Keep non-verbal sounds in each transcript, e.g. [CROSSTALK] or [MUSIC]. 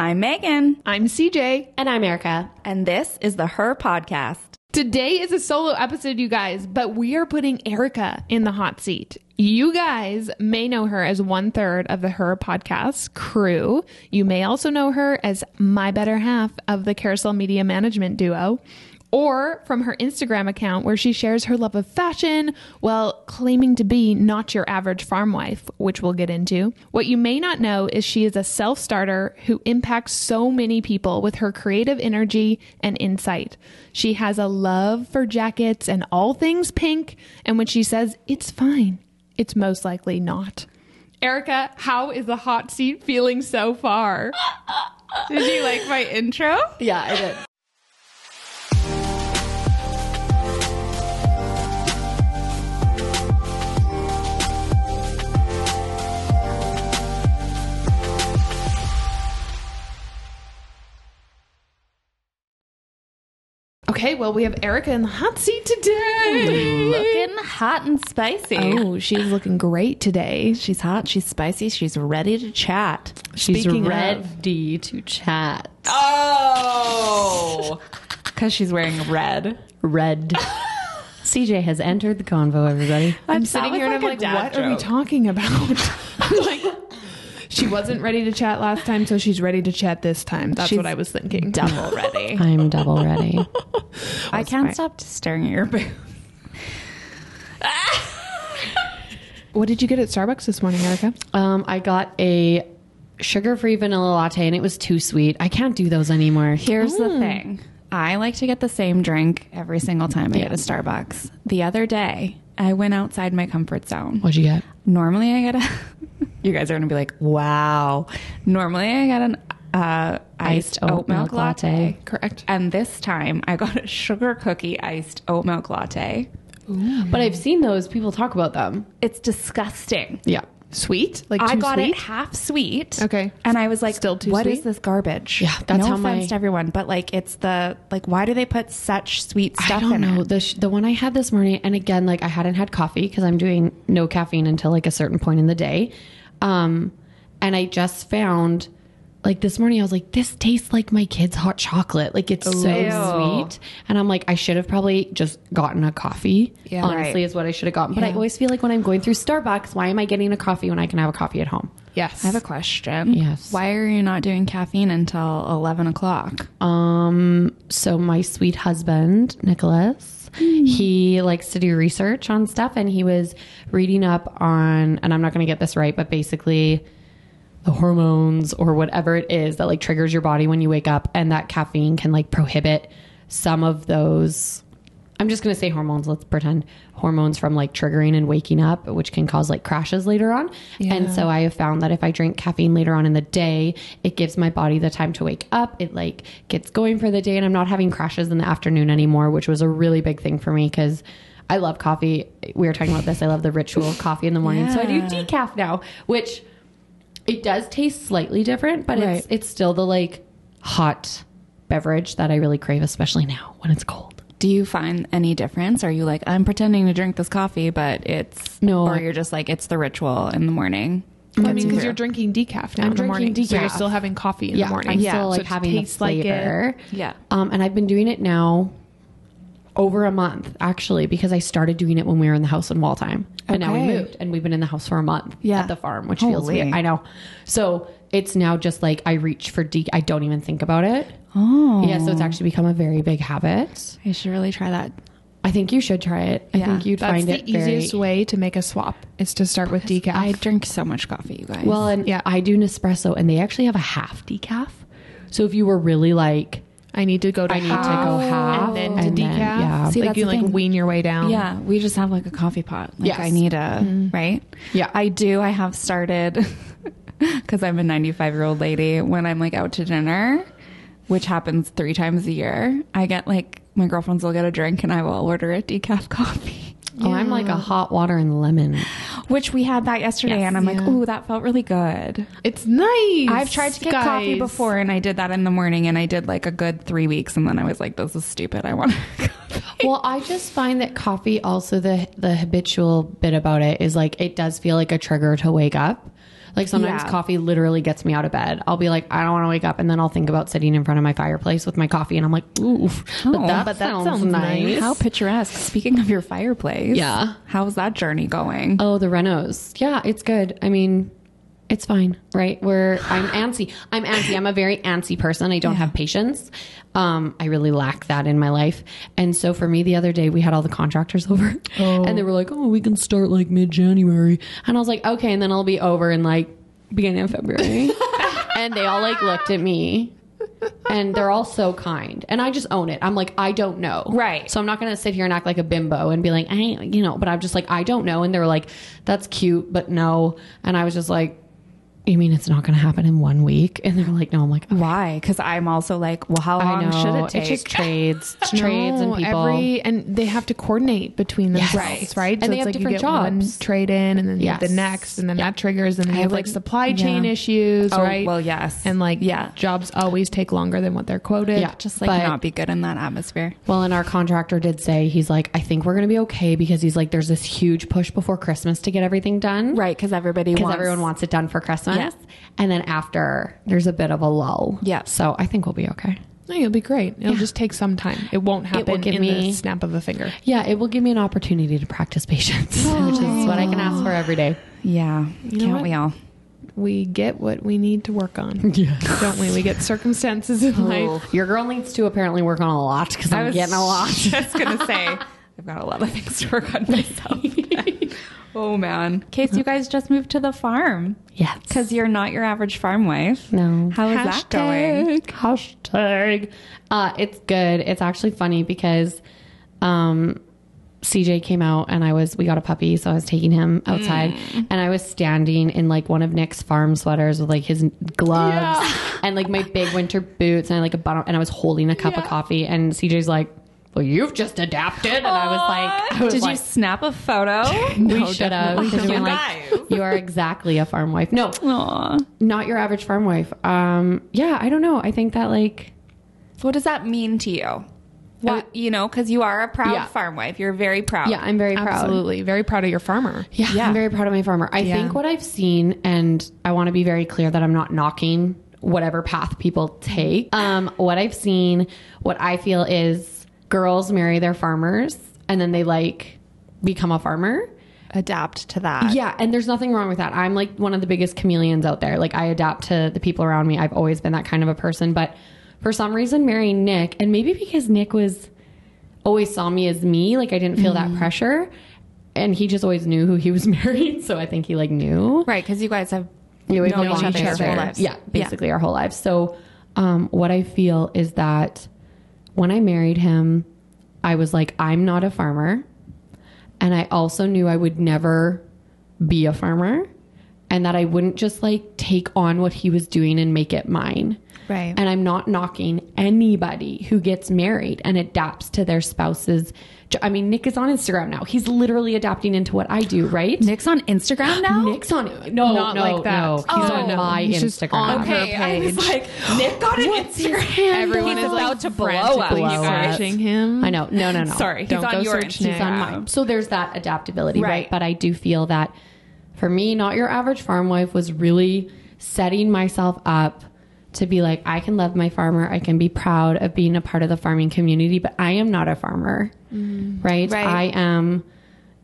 I'm Megan, I'm CJ. And I'm Erica. and this is the Her Podcast. Today is a solo episode, you guys, but we are putting Erica in the hot seat. You guys may know her as one third of the Her Podcast crew. You may also know her as my better half of the Carousel Media Management duo. Or from her Instagram account, where she shares her love of fashion while claiming to be not your average farm wife, which we'll get into. What you may not know is she is a self starter who impacts so many people with her creative energy and insight. She has a love for jackets and all things pink, and when she says it's fine, it's most likely not. Erica, how is the hot seat feeling so far? Did you like my intro? Yeah, I did. Okay, well, we have Erica in the hot seat today. Looking hot and spicy. Oh, she's looking great today. She's hot, she's spicy, she's ready to chat. She's Speaking of- ready to chat. Oh! [LAUGHS] Because she's wearing red. Red. [LAUGHS] CJ has entered the convo, everybody. I'm That sitting was here and I'm like like, a dad what are we talking about? [LAUGHS] Like, she wasn't ready to chat last time, so she's ready to chat this time. That's She's what I was thinking. Double ready. [LAUGHS] I'm double ready. [LAUGHS] I can't stop staring at your boob. [LAUGHS] What did you get at Starbucks this morning, Erica? Um, I got a sugar-free vanilla latte, and it was too sweet. I can't do those anymore. Here's the thing I like to get the same drink every single time I get a Starbucks. The other day, I went outside my comfort zone. What'd you get? Normally, I get a. you guys are going to be like, wow. Normally, I get an uh, iced, Iced oat, oat milk, milk latte. latte. Correct. And this time, I got a sugar cookie iced oat milk latte. But I've seen those. People talk about them. It's disgusting. Yeah. Sweet? Like I got sweet? it half sweet. Okay. And I was like, Still too "What is sweet? this garbage? Yeah, that's no how offense my- to everyone, but like it's the like why do they put such sweet stuff I don't in know it? the sh- the one I had this morning, and again, like I hadn't had coffee because I'm doing no caffeine until like a certain point in the day, um, and I just found like this morning I was like, this tastes like my kid's hot chocolate, like it's so sweet, and I'm like, I should have probably just gotten a coffee. Yeah. honestly, Right. is what I should have gotten. But I always feel like when I'm going through Starbucks, why am I getting a coffee when I can have a coffee at home? Yes. I have a question. Yes. Why are you not doing caffeine until eleven o'clock? Um, so my sweet husband, Nicholas, Hmm. he likes to do research on stuff and he was reading up on and I'm not going to get this right, but basically the hormones or whatever it is that like triggers your body when you wake up and that caffeine can like prohibit some of those I'm just going to say hormones. Let's pretend hormones from like triggering and waking up, which can cause like crashes later on. And so I have found that if I drink caffeine later on in the day, it gives my body the time to wake up. It like gets going for the day and I'm not having crashes in the afternoon anymore, which was a really big thing for me because I love coffee. We were talking about this. I love the ritual of coffee in the morning. So I do decaf now, which it does taste slightly different, but Right. it's it's still the like hot beverage that I really crave, especially now when it's cold. Do you find any difference? Are you like I'm pretending to drink this coffee, but it's No. or you're just like it's the ritual in the morning? I mean, because you're drinking decaf now I'm in the drinking morning. So you're still having coffee in yeah, the morning. I'm Yeah. still So like it having the tastes like. Yeah. Um, and I've been doing it now over a month actually because I started doing it when we were in the house in Waltime, and now we moved and we've been in the house for a month Yeah. at the farm, which feels Holy. weird. I know. So it's now just like I reach for de. I don't even think about it. Oh, Yeah, so it's actually become a very big habit. I should really try that. I think you should try it. I Yeah. think you'd That's find the it very easiest way to make a swap is to start with decaf. I drink so much coffee, you guys. Well, and Yeah. I do Nespresso, and they actually have a half decaf. So if you were really like, I need to go to I need to go half, and then to and decaf. then- yeah. See, like that's you the like thing. wean your way down. yeah, we just have like a coffee pot. Like Yes. I need a mm-hmm. right. Yeah. I do. I have started [LAUGHS] because I'm a 95 year old lady. When I'm like out to dinner, which happens three times a year, I get like my girlfriends will get a drink and I will order a decaf [LAUGHS] coffee. oh, I'm like a hot water and lemon. Which we had that yesterday, Yes. and I'm like, Yeah. ooh, that felt really good. It's nice. I've tried to get coffee before, and I did that in the morning, and I did like a good three weeks, and then I was like, this is stupid. I want [LAUGHS] coffee. Well, I just find that coffee also the the habitual bit about it is like it does feel like a trigger to wake up. Like sometimes Yeah. coffee literally gets me out of bed. I'll be like, I don't want to wake up, and then I'll think about sitting in front of my fireplace with my coffee, and I'm like, ooh, but oh, that, but that sounds, sounds nice. nice. How picturesque. Speaking of your fireplace. Yeah. How's that journey going? Oh, the renos. Yeah, it's good. I mean, it's fine, right? Where I'm antsy. I'm antsy. I'm a very antsy person. I don't have patience. Um, I really lack that in my life. And so for me, the other day we had all the contractors [LAUGHS] over, and they were like, "Oh, we can start like mid January," and I was like, "Okay," and then I'll be over in like beginning of February, [LAUGHS] and they all like looked at me. And they're all so kind. And I just own it. I'm like, I don't know. Right. So I'm not going to sit here and act like a bimbo and be like, I, you know, but I'm just like, I don't know. And they were like, that's cute, but no. And I was just like, you mean it's not going to happen in one week? And they're like, no. I'm like, Why? Because I'm also like, well, how I long know. should it take? It's just trades, [LAUGHS] It's trades and people. Every, and they have to coordinate between themselves, Right. right? And they it's have like you different get one jobs. trade in, and then Yes. the next, and then that triggers, and then you have have, like like- supply chain yeah. issues, Oh, right? well, yes. and like Yeah. jobs always take longer than what they're quoted. Yeah. just like But- not be good in that atmosphere. Well, and our contractor did say, he's like, I think we're going to be okay because he's like, there's this huge push before Christmas to get everything done. Right, because everybody Because wants everyone wants it done for Christmas. Yeah. And then after, there's a bit of a lull. Yeah. So I think we'll be okay. No, you'll be great. It'll just take some time. It won't happen It will give in me- the snap of a finger. Yeah, it will give me an opportunity to practice patience, [LAUGHS] which is what I can ask for every day. Yeah, know can't we all? We get what we need to work on, [LAUGHS] Yeah. don't we? We get circumstances in oh, life. Your girl needs to apparently work on a lot because I'm getting a lot. [LAUGHS] just gonna say I've got a lot of things to work on myself. Oh man, case you guys just moved to the farm Yes. because you're not your average farm wife. No. How is that going? Hashtag. Uh, it's good. It's actually funny because um, CJ came out and I was, we got a puppy, so I was taking him outside and I was standing in like one of Nick's farm sweaters with like his gloves and like my big winter boots and I like a bottom and I was holding a cup of coffee and CJ's like, well, you've just adapted. And I was like, I was Did you snap a photo? [LAUGHS] we should have. [LAUGHS] Because you're like, you are exactly a farm wife. No, Aw. not your average farm wife. Um, yeah, I don't know. I think that like, What does that mean to you? What you know, because you are a proud Yeah. farm wife. You're very proud. yeah, I'm very proud. Absolutely, very proud of your farmer. Yeah, Yeah. I'm very proud of my farmer. I Yeah. think what I've seen, and I want to be very clear that I'm not knocking whatever path people take. [LAUGHS] Um, what I've seen, what I feel is girls marry their farmers and then they like become a farmer. Adapt to that. Yeah, and there's nothing wrong with that. I'm like one of the biggest chameleons out there. Like I adapt to the people around me. I've always been that kind of a person, but for some reason marrying Nick, and maybe because Nick was always saw me as me, like I didn't feel that pressure. And he just always knew who he was [LAUGHS] marrying, so I think he like knew. Right, because you guys have Yeah, we've known each other other. whole lives. Yeah, basically our whole lives. So, um, what I feel is that when I married him, I was like, I'm not a farmer, and I also knew I would never be a farmer, and that I wouldn't just like take on what he was doing and make it mine. Right. And I'm not knocking anybody who gets married and adapts to their spouse's. I mean, Nick is on Instagram now. He's literally adapting into what I do, right? Nick's on Instagram [GASPS] now. Nick's on no, Not no, like that. no. He's Oh, on no. my He's just Instagram. on her Okay, I was like, Nick got an Instagram. Everyone He's is about to blow up. you blow up. searching him. I know. No, no, no. Sorry, he's Don't on go your search Instagram. He's on mine. So there's that adaptability, right. Right. But I do feel that for me, not your average farm wife was really setting myself up to be like, I can love my farmer. I can be proud of being a part of the farming community, but I am not a farmer, mm. right? Right. I am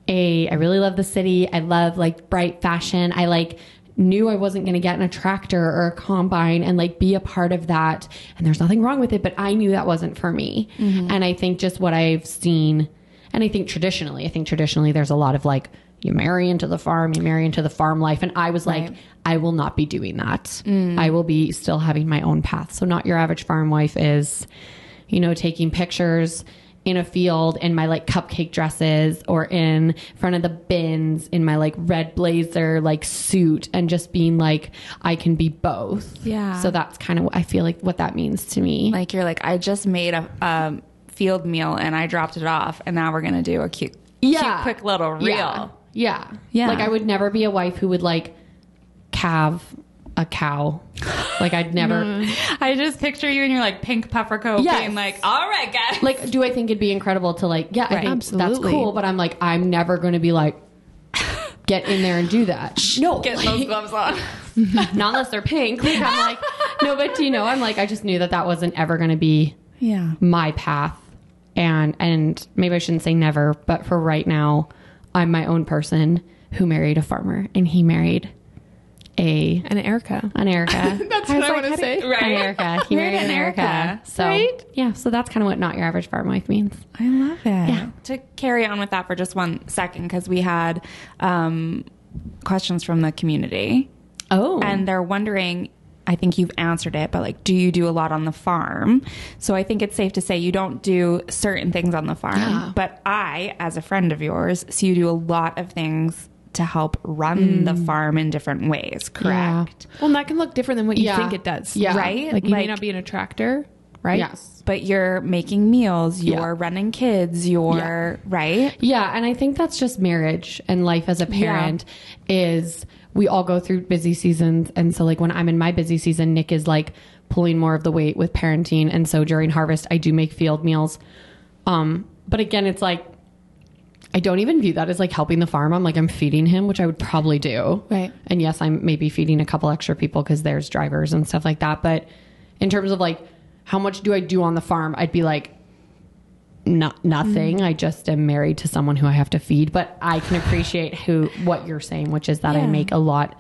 a, I really love the city. I love like bright fashion. I like, knew I wasn't going to get in a tractor or a combine and like be a part of that. And there's nothing wrong with it, but I knew that wasn't for me. Mm-hmm. And I think just what I've seen, and I think traditionally, I think traditionally there's a lot of like, you marry into the farm, you marry into the farm life. And I was like, Right. I will not be doing that. I will be still having my own path. So, not your average farm wife is, you know, taking pictures in a field in my like cupcake dresses or in front of the bins in my like red blazer like suit and just being like I can be both. Yeah. So that's kind of what I feel like what that means to me. Like you're like, I just made a um, field meal and I dropped it off, and now we're gonna do a cute, cute, quick little reel. Yeah. Yeah. Yeah. Like I would never be a wife who would like calve a cow. Like I'd never [LAUGHS] I just picture you in your like pink puffer coat, Yes. being like, "All right, guys." like do I think it'd be incredible to like yeah, I think Absolutely. that's cool, but I'm like I'm never going to be like get in there and do that. [LAUGHS] No, Get those gloves on. [LAUGHS] not unless they're pink. Like, I'm like, no, but you know, I'm like, I just knew that that wasn't ever going to be Yeah. my path. And, and maybe I shouldn't say never, but for right now, I'm my own person who married a farmer and he married a, an Erica. an Erica. [LAUGHS] That's I what I like, want to say. you- right. An Erica. He married an Erica. So, Right? yeah, so that's kind of what not your average farm wife means. I love it. Yeah. To carry on with that for just one second, because we had um, questions from the community, Oh. and they're wondering. I think you've answered it, but like, do you do a lot on the farm? So I think it's safe to say you don't do certain things on the farm. Yeah. But I, as a friend of yours, see you do a lot of things to help run the mm. farm in different ways. Correct. Well, and that can look different than what you Yeah. think it does. Yeah. Right? Like you may not be in a tractor, right? yes. But you're making meals, you're Yeah. running kids, you're right. Yeah, and I think that's just marriage and life as a parent is we all go through busy seasons and so like when I'm in my busy season Nick is like pulling more of the weight with parenting and so during harvest I do make field meals. Um but again it's like I don't even view that as like helping the farm. I'm like I'm feeding him, which I would probably do. Right. And yes, I'm maybe feeding a couple extra people cuz there's drivers and stuff like that, but in terms of like how much do I do on the farm? I'd be like not nothing. Mm-hmm. I just am married to someone who I have to feed, but I can appreciate who what you're saying, which is that I make a lot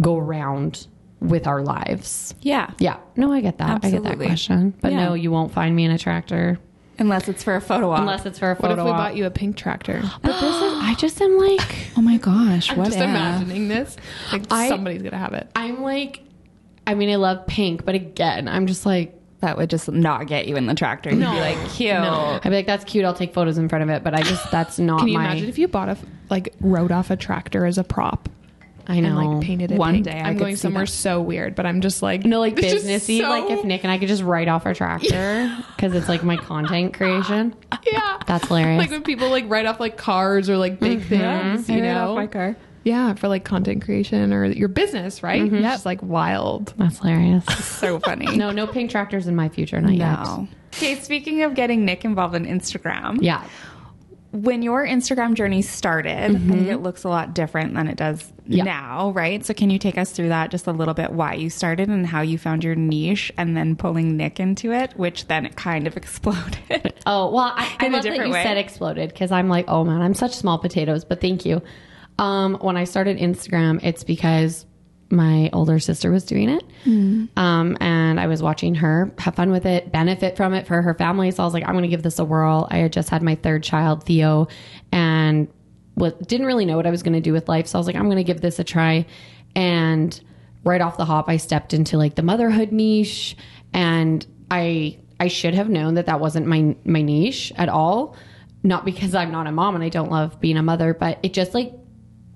go around with our lives. Yeah. Yeah. No, I get that. I get that question. But Yeah. no, you won't find me in a tractor Unless it's for a photo op. unless it's for a What photo if we op. bought you a pink tractor? [GASPS] But this is I just am like [GASPS] oh my gosh, I'm what just if? imagining this. Like I- somebody's gonna have it. I'm like I mean, I love pink, but again, I'm just like That would just not get you in the tractor. You'd No. be like, cute. No. I'd be like, that's cute. I'll take photos in front of it, but I just that's [LAUGHS] not my. Can you my. imagine if you bought a like rode off a tractor as a prop I know. and like painted it One pink? day I I'm could going see somewhere that. so weird, but I'm just like No, like [LAUGHS] it's businessy. so- Like if Nick and I could just write off our tractor [LAUGHS] because it's like my content creation. yeah, That's hilarious. like when people like write off like cars or like big mm-hmm. things, you know, my car. Yeah, for like content creation or your business, right? Yeah, it's like wild. That's hilarious. So funny. [LAUGHS] no, no pink tractors in my future. Not yet. Okay, speaking of getting Nick involved in Instagram, Yeah. when your Instagram journey started, I think mm-hmm. it looks a lot different than it does Yeah. now, right? So, can you take us through that just a little bit? Why you started and how you found your niche, and then pulling Nick into it, which then it kind of [LAUGHS] exploded. Oh well, I, I In a love that different you way. said exploded because I'm like, oh man, I'm such small potatoes. But thank you. Um, when I started Instagram, it's because my older sister was doing it, um, and I was watching her have fun with it, benefit from it for her family. So I was like, I'm going to give this a whirl. I had just had my third child, Theo, and what didn't really know what I was going to do with life. So I was like, I'm going to give this a try, and right off the hop, I stepped into like the motherhood niche, and I I should have known that that wasn't my my niche at all. Not because I'm not a mom and I don't love being a mother, but it just like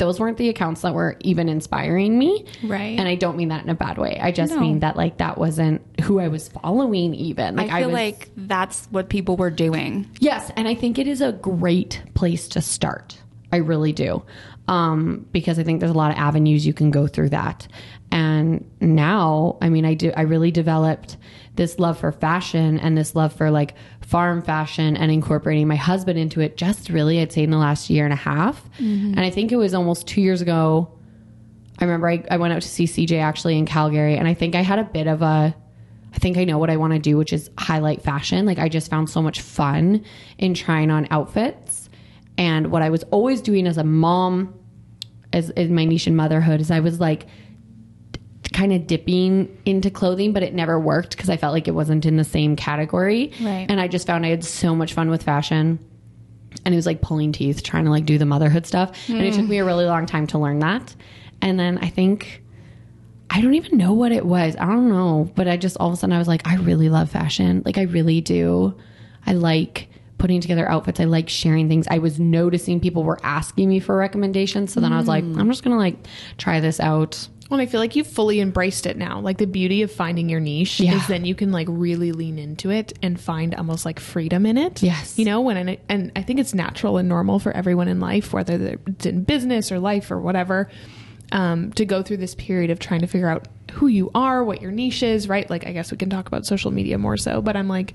those weren't the accounts that were even inspiring me. Right. And I don't mean that in a bad way. I just mean that like that wasn't who I was following even. Like I feel was, like that's what people were doing. Yes, and I think it is a great place to start. I really do. Um, because I think there's a lot of avenues you can go through that. And now, I mean, I do, I really developed this love for fashion and this love for like farm fashion and incorporating my husband into it just really, I'd say in the last year and a half. Mm-hmm. And I think it was almost two years ago. I remember I, I went out to see CJ actually in Calgary, and I think I had a bit of a I think I know what I want to do, which is highlight fashion. Like I just found so much fun in trying on outfits. And what I was always doing as a mom, as in my niche in motherhood, is I was like kind of dipping into clothing, but it never worked because I felt like it wasn't in the same category. Right. And I just found I had so much fun with fashion. And it was like pulling teeth trying to like do the motherhood stuff. And it took hmm. me a really long time to learn that. And then I think I don't even know what it was. I don't know. But I just all of a sudden I was like, I really love fashion. Like I really do. I like putting together outfits. I like sharing things. I was noticing people were asking me for recommendations. So then I was like, hmm. I'm just gonna like try this out. Well, I feel like you've fully embraced it now. Like the beauty of finding your niche Yeah. is then you can like really lean into it and find almost like freedom in it. Yes. You know, when and, and I think it's natural and normal for everyone in life, whether it's in business or life or whatever, um, to go through this period of trying to figure out who you are, what your niche is, right? Like I guess we can talk about social media more so, but I'm like,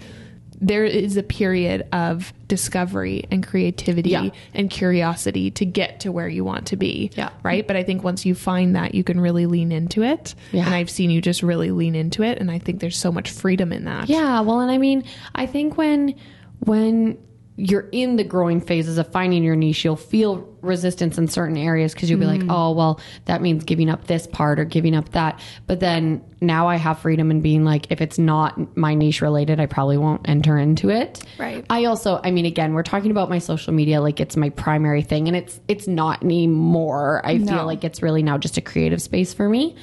there is a period of discovery and creativity Yeah. and curiosity to get to where you want to be. Yeah. Right. But I think once you find that, you can really lean into it. Yeah. And I've seen you just really lean into it. And I think there's so much freedom in that. Yeah, well, and I mean, I think when when you're in the growing phases of finding your niche, you'll feel resistance in certain areas because you'll be like, oh, well, that means giving up this part or giving up that. But then now I have freedom in being like, if it's not my niche related, I probably won't enter into it. Right. I also, I mean, again, we're talking about my social media like it's my primary thing, and it's it's not anymore. I No. feel like it's really now just a creative space for me,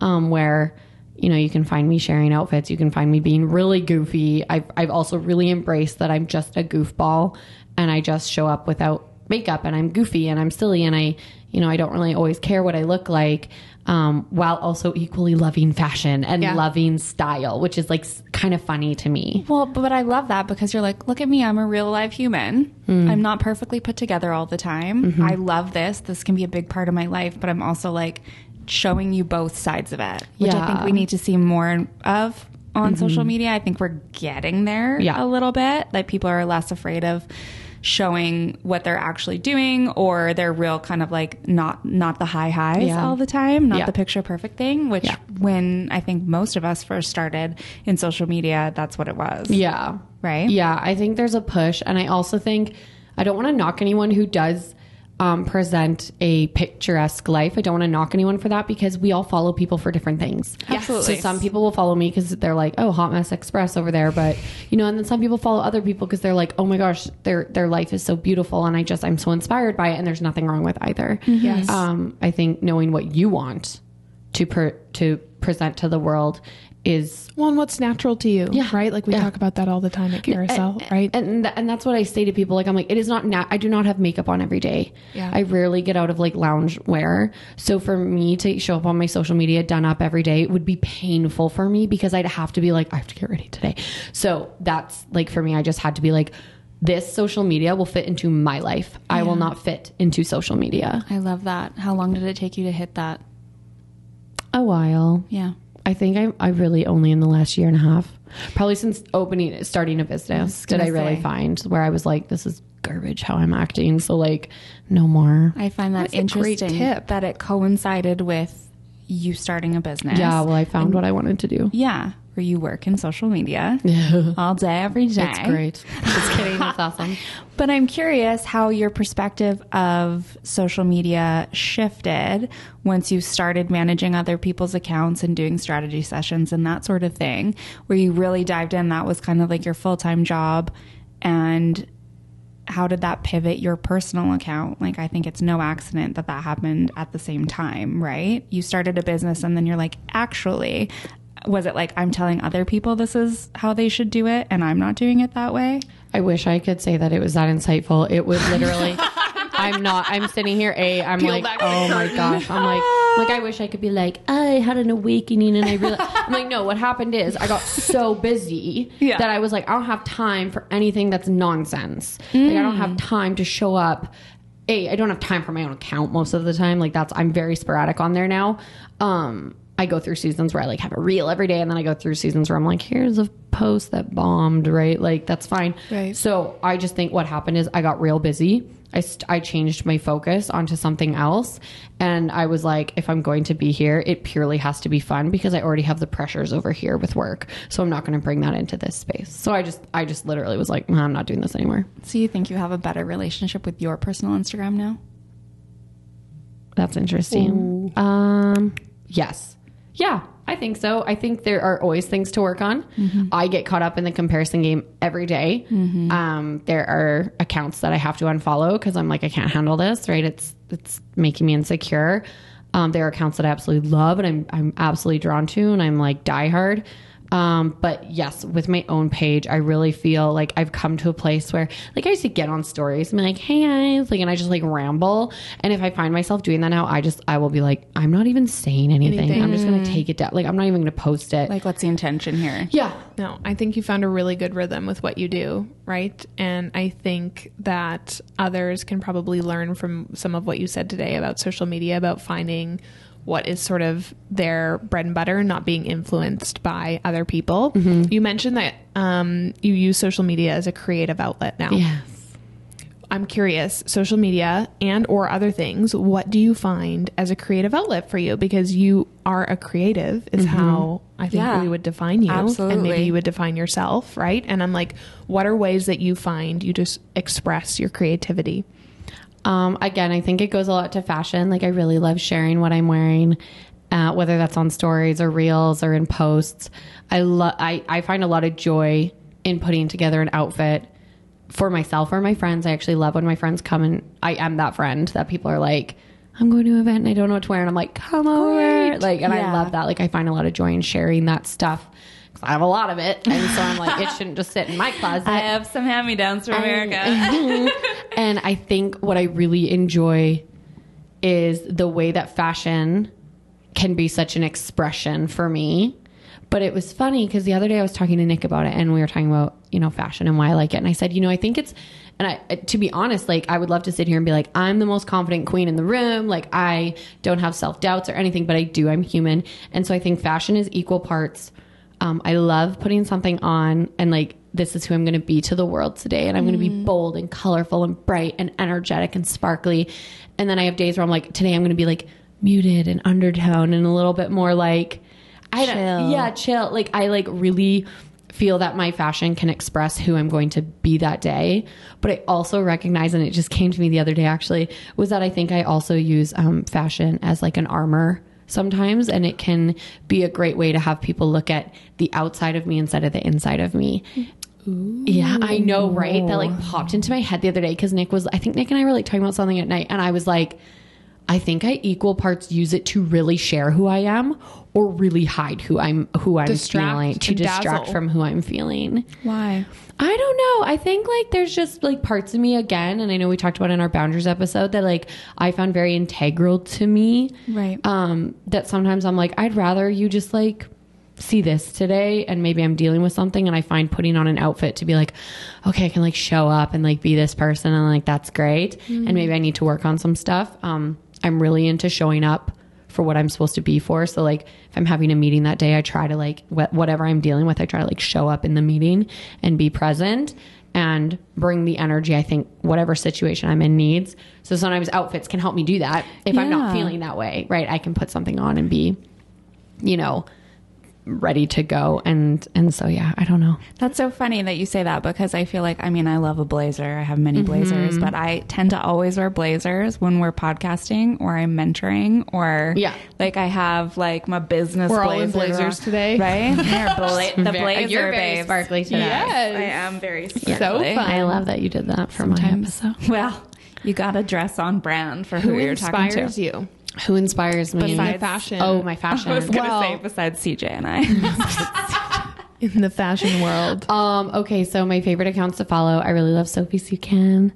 um, where you know you can find me sharing outfits, you can find me being really goofy. I've I've also really embraced that I'm just a goofball, and I just show up without makeup, and I'm goofy and I'm silly, and I you know I don't really always care what I look like. Um, while also equally loving fashion and Yeah. loving style, which is like kind of funny to me. Well, but I love that because you're like, look at me, I'm a real live human. Mm. I'm not perfectly put together all the time. Mm-hmm. I love this. This can be a big part of my life, but I'm also like showing you both sides of it, which I think Mm-hmm. we need to see more of on social media. I think we're getting there Yeah. a little bit. Like people are less afraid of showing what they're actually doing or they're real kind of like not not the high highs Yeah. all the time not Yeah. the picture perfect thing which Yeah. when i think most of us first started in social media that's what it was Yeah. Right? Yeah, I think there's a push. And I also think I don't want to knock anyone who does um, present a picturesque life. I don't want to knock anyone for that because we all follow people for different things. Absolutely. So some people will follow me because they're like, oh, Hot Mess Express over there. But, you know, and then some people follow other people because they're like, oh my gosh, their, their life is so beautiful. And I just, I'm so inspired by it. And there's nothing wrong with either. Yes. Um, I think knowing what you want to, per, to present to the world is Well, and what's natural to you, Yeah. right? Like we Yeah. talk about that all the time at Carousel, and, right? And and that's what I say to people. Like I'm like, it is not. Na- I do not have makeup on every day. Yeah. I rarely get out of like lounge wear. So for me to show up on my social media done up every day would be painful for me because I'd have to be like, I have to get ready today. So that's like for me. I just had to be like. This social media will fit into my life. I will not fit into social media. I love that. How long did it take you to hit that? A while. Yeah. I think I, I really only in the last year and a half, probably since opening, starting a business, did gonna I really say. find where I was like, this is garbage how I'm acting. So like, no more. I find that That's interesting tip. that it coincided with you starting a business. Yeah, well, I found what I wanted to do. Yeah. Where you work in social media all day, every day. It's great. Just kidding. That's [LAUGHS] awesome. But I'm curious how your perspective of social media shifted once you started managing other people's accounts and doing strategy sessions and that sort of thing, where you really dived in. That was kind of like your full time job. And how did that pivot your personal account? Like, I think it's no accident that that happened at the same time, right? You started a business and then you're like, actually, was it like I'm telling other people this is how they should do it and I'm not doing it that way? I wish I could say that it was that insightful. It was literally. [LAUGHS] I'm not. I'm sitting here. A. I'm Peel like, oh my curtain. gosh. I'm like, like I wish I could be like, I had an awakening and I realized. [LAUGHS] I'm like, no. What happened is I got so busy Yeah. that I was like, I don't have time for anything that's nonsense. Like I don't have time to show up. A. I don't have time for my own account most of the time. Like that's. I'm very sporadic on there now. Um. I go through seasons where I like have a reel every day, and then I go through seasons where I'm like, here's a post that bombed, right? Like that's fine. Right. So I just think what happened is I got real busy. I, st- I changed my focus onto something else. And I was like, if I'm going to be here, it purely has to be fun because I already have the pressures over here with work. So I'm not going to bring that into this space. So I just, I just literally was like, "Nah, I'm not doing this anymore. So you think you have a better relationship with your personal Instagram now? That's interesting. Um, yes. Yeah, I think so. I think there are always things to work on. I get caught up in the comparison game every day. Um, there are accounts that I have to unfollow because I'm like, I can't handle this. Right? It's it's making me insecure. Um, there are accounts that I absolutely love and I'm I'm absolutely drawn to, and I'm like diehard. Um, but yes, with my own page, I really feel like I've come to a place where, like, I used to get on stories and be like, "Hey guys," like, and I just like ramble. And if I find myself doing that now, I just I will be like, I'm not even saying anything. Anything. I'm just gonna take it down. Like, I'm not even gonna post it. Like, what's the intention here? yeah, No, I think you found a really good rhythm with what you do, right? And I think that others can probably learn from some of what you said today about social media, about finding what is sort of their bread and butter, not being influenced by other people. Mm-hmm. You mentioned that um, you use social media as a creative outlet now. Yes. I'm curious, social media and or other things, what do you find as a creative outlet for you? Because you are a creative is how I think Yeah. we would define you. And maybe you would define yourself, right? And I'm like, what are ways that you find you just express your creativity? Um, again, I think it goes a lot to fashion. Like I really love sharing what I'm wearing, uh, whether that's on stories or reels or in posts. I love. I, I find a lot of joy in putting together an outfit for myself or my friends. I actually love when my friends come and I am that friend that people are like, I'm going to an event and I don't know what to wear, and I'm like, come over. Like, and I love that. Like, I find a lot of joy in sharing that stuff. I have a lot of it, and so I'm like, it shouldn't just sit in my closet. [LAUGHS] I have some hand me downs from America. [LAUGHS] and I think what I really enjoy is the way that fashion can be such an expression for me. But it was funny because the other day I was talking to Nick about it and we were talking about, you know, fashion and why I like it. And I said, you know, I think it's, and I, uh, to be honest, like I would love to sit here and be like, I'm the most confident queen in the room. Like I don't have self doubts or anything, but I do. I'm human. And so I think fashion is equal parts. Um, I love putting something on and like, this is who I'm going to be to the world today. And I'm going to be bold and colorful and bright and energetic and sparkly. And then I have days where I'm like, today I'm going to be like muted and undertone and a little bit more like, I don't, Chill. yeah, chill. Like I like really feel that my fashion can express who I'm going to be that day. But I also recognize, and it just came to me the other day actually, was that I think I also use um, fashion as like an armor sometimes, and it can be a great way to have people look at the outside of me instead of the inside of me. Yeah, I know, right? That like popped into my head the other day because Nick was, I think Nick and I were like talking about something at night, and I was like, I think I equal parts use it to really share who I am or really hide who I'm who I'm Distract feeling to distract dazzle. from who I'm feeling. Why? I don't know. I think like there's just like parts of me again, and I know we talked about in our boundaries episode that like I found very integral to me. Right. Um, that sometimes I'm like, I'd rather you just like see this today and maybe I'm dealing with something and I find putting on an outfit to be like, okay, I can like show up and like be this person and like that's great. And maybe I need to work on some stuff. Um, I'm really into showing up for what I'm supposed to be for. So like if I'm having a meeting that day, I try to like wh- whatever I'm dealing with, I try to like show up in the meeting and be present and bring the energy I think whatever situation I'm in needs. So sometimes outfits can help me do that. If I'm not feeling that way, right? I can put something on and be, you know, ready to go. And and so yeah, I don't know. That's so funny that you say that because I feel like I mean I love a blazer. I have many blazers, Mm-hmm. but I tend to always wear blazers when we're podcasting or I'm mentoring or Yeah. like I have like my business. We're all in blazers today. right? [LAUGHS] Bla- the blazer, you're very babes. sparkly today. Yes. I am very So fun. I love that you did that for my episode. Well, you got to dress on brand for who, Who you're talking inspires to. you? Who inspires me? Besides fashion. Oh, my fashion. I was gonna Well- say besides CJ and I. [LAUGHS] in the fashion world. Um, okay, so my favorite accounts to follow. I really love Sophie Suchan.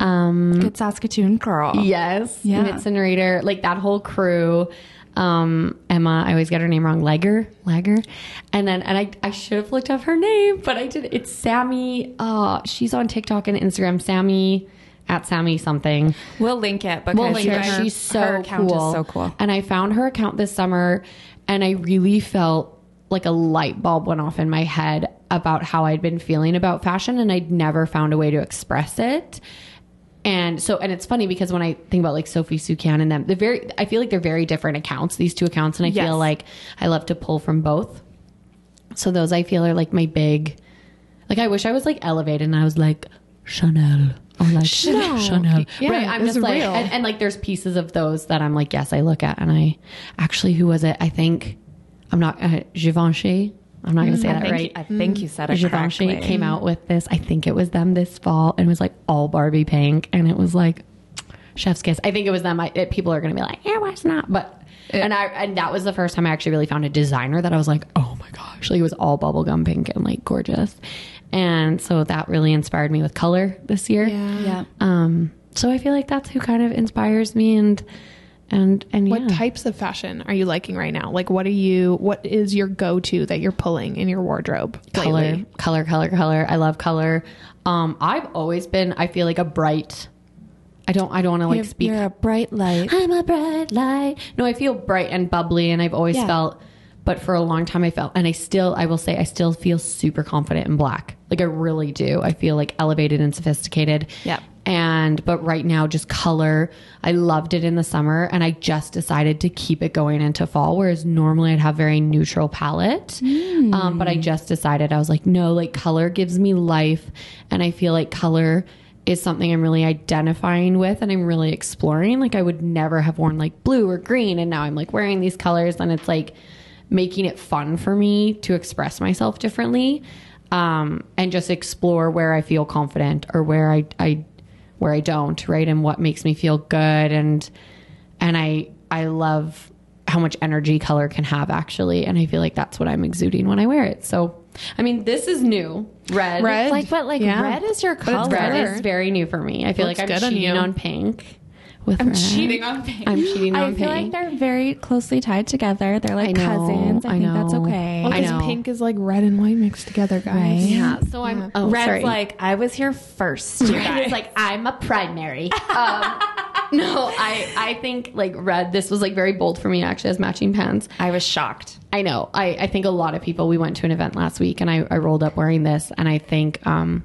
Um, Good Saskatoon girl. yes, Yeah. Mitz and Raider, like that whole crew. Um, Emma, I always get her name wrong. Legger, Legger, and then and I I should have looked up her name, but I did. It's Sammy. Uh, she's on TikTok and Instagram. Sammy at Sammy something. We'll link it because Well, like, her, she's so her account cool. is so cool. And I found her account this summer, and I really felt like a light bulb went off in my head about how I'd been feeling about fashion, and I'd never found a way to express it. And so, and it's funny because when I think about like Sophie Suchan and them, they're very, I feel like they're very different accounts, these two accounts. And I Yes. feel like I love to pull from both. So those I feel are like my big, like I wish I was like elevated and I was like Chanel or like Chanel. Chanel. Yeah, right. I'm just like, and, and like there's pieces of those that I'm like, yes, I look at and I actually, who was it? I think I'm not, uh, Givenchy. I'm not going to say I that think, right. I think you said it Givenchy correctly. came out with this. I think it was them this fall, and it was like all Barbie pink, and it was like chef's kiss. I think it was them. I, it, people are going to be like, "Yeah, why it's not?" But and I and that was the first time I actually really found a designer that I was like, "Oh my gosh!" Like it was all bubblegum pink and like gorgeous, and so that really inspired me with color this year. Yeah. Um. So I feel like that's who kind of inspires me, and and and What yeah. types of fashion are you liking right now? Like, what are you? What is your go-to that you're pulling in your wardrobe? color, lately? color, color, color. I love color. Um, I've always been, I feel like a bright, I don't I don't want to like You're, speak you're a bright light. I'm a bright light. No, I feel bright and bubbly, and I've always Yeah. felt, but for a long time I felt, and I still, I will say, I still feel super confident in black. Like I really do. I feel like elevated and sophisticated. Yeah. And, but right now, just color. I loved it in the summer, and I just decided to keep it going into fall. Whereas normally I'd have very neutral palette, um, but I just decided I was like, no, like color gives me life, and I feel like color is something I'm really identifying with and I'm really exploring. Like I would never have worn like blue or green and now I'm like wearing these colors and it's like making it fun for me to express myself differently. Um, and just explore where I feel confident or where I, I where I don't, right? And what makes me feel good and and I I love how much energy color can have actually and I feel like that's what I'm exuding when I wear it. So I mean this is new. Red. Red. Like, but like Yeah. red is your color. red. Is very new for me. I feel Looks like I'm good on cheating on, pink. With I'm red. cheating on pink. I'm cheating I on feel pink. like they're very closely tied together. They're like I know, cousins. I, I think that's okay. Well, I because know. pink is like red and white mixed together, guys. Right. Yeah. So I'm. Oh, Red's sorry. like I was here first. you Red guys. like I'm a primary. [LAUGHS] um, no, I I think like red. This was like very bold for me actually as matching pants. I was shocked. I know. I, I think a lot of people. We went to an event last week, and I, I rolled up wearing this, and I think um,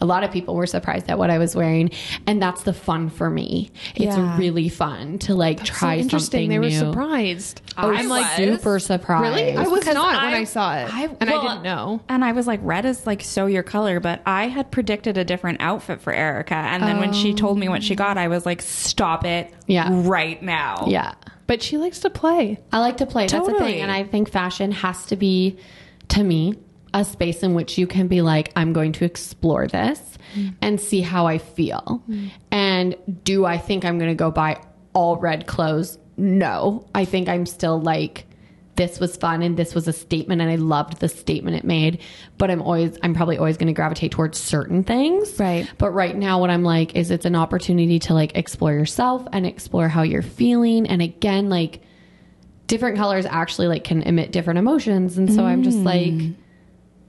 a lot of people were surprised at what I was wearing, and that's the fun for me. It's Yeah. really fun to like So try interesting. something They were new. surprised. I I'm like, was. super surprised. really? I was Because not when I- I saw it, I- and well, I didn't know. And I was like, red is like so your color, but I had predicted a different outfit for Erica. And then when she oh. told me what she got, I was like, stop it Yeah. right now. Yeah. But she likes to play. I like to play. That's the Totally. thing. And I think fashion has to be, to me, a space in which you can be like, I'm going to explore this mm. and see how I feel. Mm. And do I think I'm going to go buy all red clothes? No. I think I'm still like, this was fun and this was a statement and I loved the statement it made. But I'm always, I'm probably always going to gravitate towards certain things. Right. But right now, what I'm like is it's an opportunity to like explore yourself and explore how you're feeling. And again, like, different colors actually like can emit different emotions and so i'm just like mm.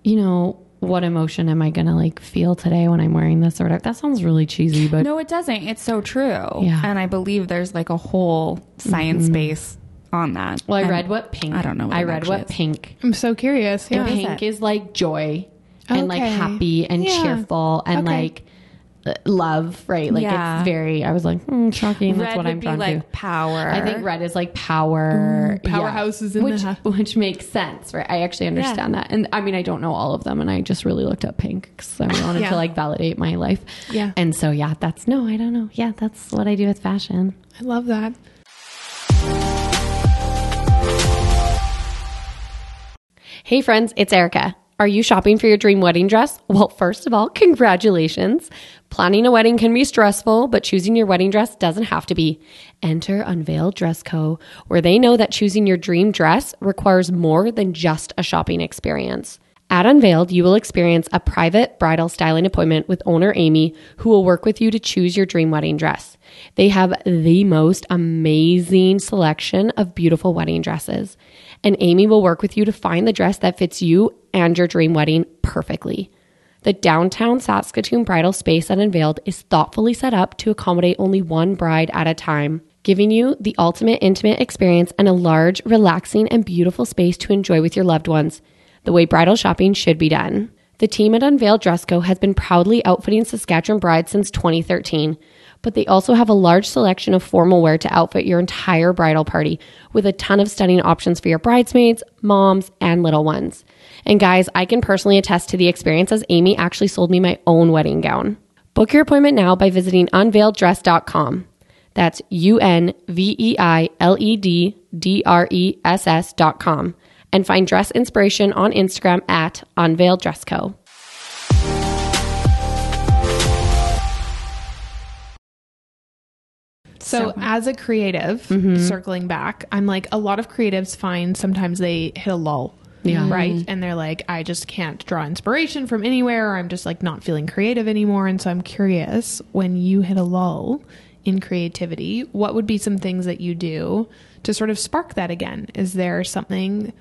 You know what emotion am i gonna like feel today when i'm wearing this or whatever that sounds really cheesy but No, it doesn't. It's so true. Yeah. And I believe there's like a whole science mm-hmm. base on that. well i And read what pink I don't know what i read actually what is. pink I'm so curious. Yeah. and pink is like joy and like happy and Yeah. cheerful and Okay. like love right like Yeah. it's very i was like hmm, shocking that's Red what would i'm drawn like to power. I think red is like power. Ooh, powerhouses in which, the- which makes sense, right? I actually understand that. And I mean, I don't know all of them, and I just really looked up pink because I wanted Yeah. to like validate my life. Yeah. And so, yeah, that's no, I don't know. Yeah, that's what I do with fashion. I love that. Hey, friends, it's Erica. Are you shopping for your dream wedding dress? Well, first of all, congratulations. Planning a wedding can be stressful, but choosing your wedding dress doesn't have to be. Enter Unveiled Dress Co., where they know that choosing your dream dress requires more than just a shopping experience. At Unveiled, you will experience a private bridal styling appointment with owner Amy, who will work with you to choose your dream wedding dress. They have the most amazing selection of beautiful wedding dresses, and Amy will work with you to find the dress that fits you and your dream wedding perfectly. The downtown Saskatoon bridal space Unveiled is thoughtfully set up to accommodate only one bride at a time, giving you the ultimate intimate experience and a large, relaxing, and beautiful space to enjoy with your loved ones, the way bridal shopping should be done. The team at Unveiled Dress Co. has been proudly outfitting Saskatchewan brides since 2013, but they also have a large selection of formal wear to outfit your entire bridal party with a ton of stunning options for your bridesmaids, moms, and little ones. And guys, I can personally attest to the experience as Amy actually sold me my own wedding gown. Book your appointment now by visiting unveileddress.com. That's U N V E I L E D D R E S S dot com. And find dress inspiration on Instagram at Unveiled Dress Co. So, as a creative, mm-hmm. circling back, I'm like a lot of creatives find sometimes they hit a lull. Yeah. Right. And they're like, I just can't draw inspiration from anywhere. Or I'm just like not feeling creative anymore. And so I'm curious when you hit a lull in creativity, what would be some things that you do to sort of spark that again? Is there something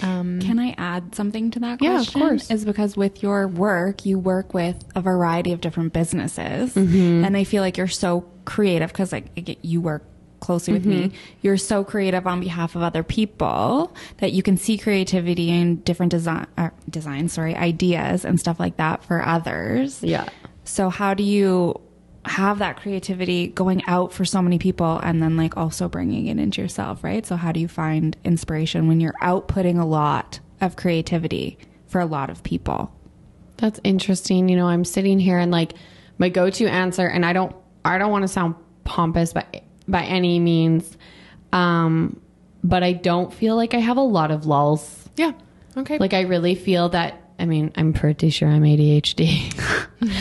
Um, Can I add something to that Yeah, of course. Is because with your work, you work with a variety of different businesses, Mm-hmm. and I feel like you're so creative because like you work closely with Mm-hmm. me. You're so creative on behalf of other people that you can see creativity in different design, uh, design, sorry, ideas and stuff like that for others. Yeah. So how do you have that creativity going out for so many people and then like also bringing it into yourself, right? So how do you find inspiration when you're outputting a lot of creativity for a lot of people? That's interesting. You know, I'm sitting here and like my go-to answer, and I don't, I don't want to sound pompous by by any means, um, but I don't feel like I have a lot of lulls. yeah. Okay. Like I really feel that. I mean, I'm pretty sure I'm ADHD.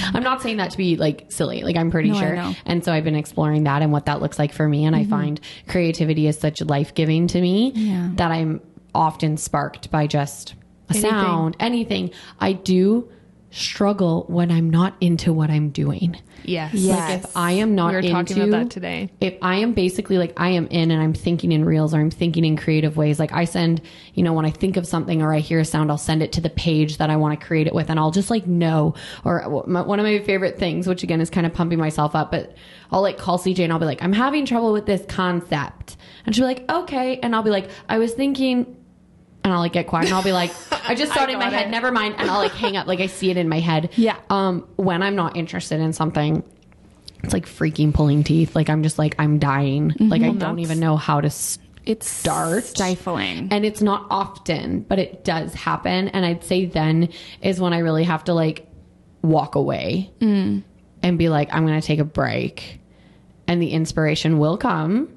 [LAUGHS] I'm not saying that to be like silly. Like I'm pretty No, sure. And so I've been exploring that and what that looks like for me. And I find creativity is such life giving to me Yeah. that I'm often sparked by just a Anything. sound, anything. I do struggle when I'm not into what I'm doing. yes. Yeah. Like if I am not We were into talking about that today. If I am basically like I am in and I'm thinking in reels or I'm thinking in creative ways, like I send, you know, when I think of something or I hear a sound, I'll send it to the page that I want to create it with, and I'll just like know. Or my, one of my favorite things, which again is kind of pumping myself up, but I'll like call CJ and I'll be like, I'm having trouble with this concept, and she'll be like, okay, and I'll be like, I was thinking. And I'll like get quiet and I'll be like, [LAUGHS] I just saw it in my got head, never mind. And I'll like hang up, like I see it in my head. Yeah. Um, when I'm not interested in something, it's like freaking pulling teeth. Like I'm just like I'm dying. Like I don't even know how to. S- It's Start. stifling. and it's not often, but it does happen. And I'd say then is when I really have to like walk away and be like, I'm going to take a break, and the inspiration will come.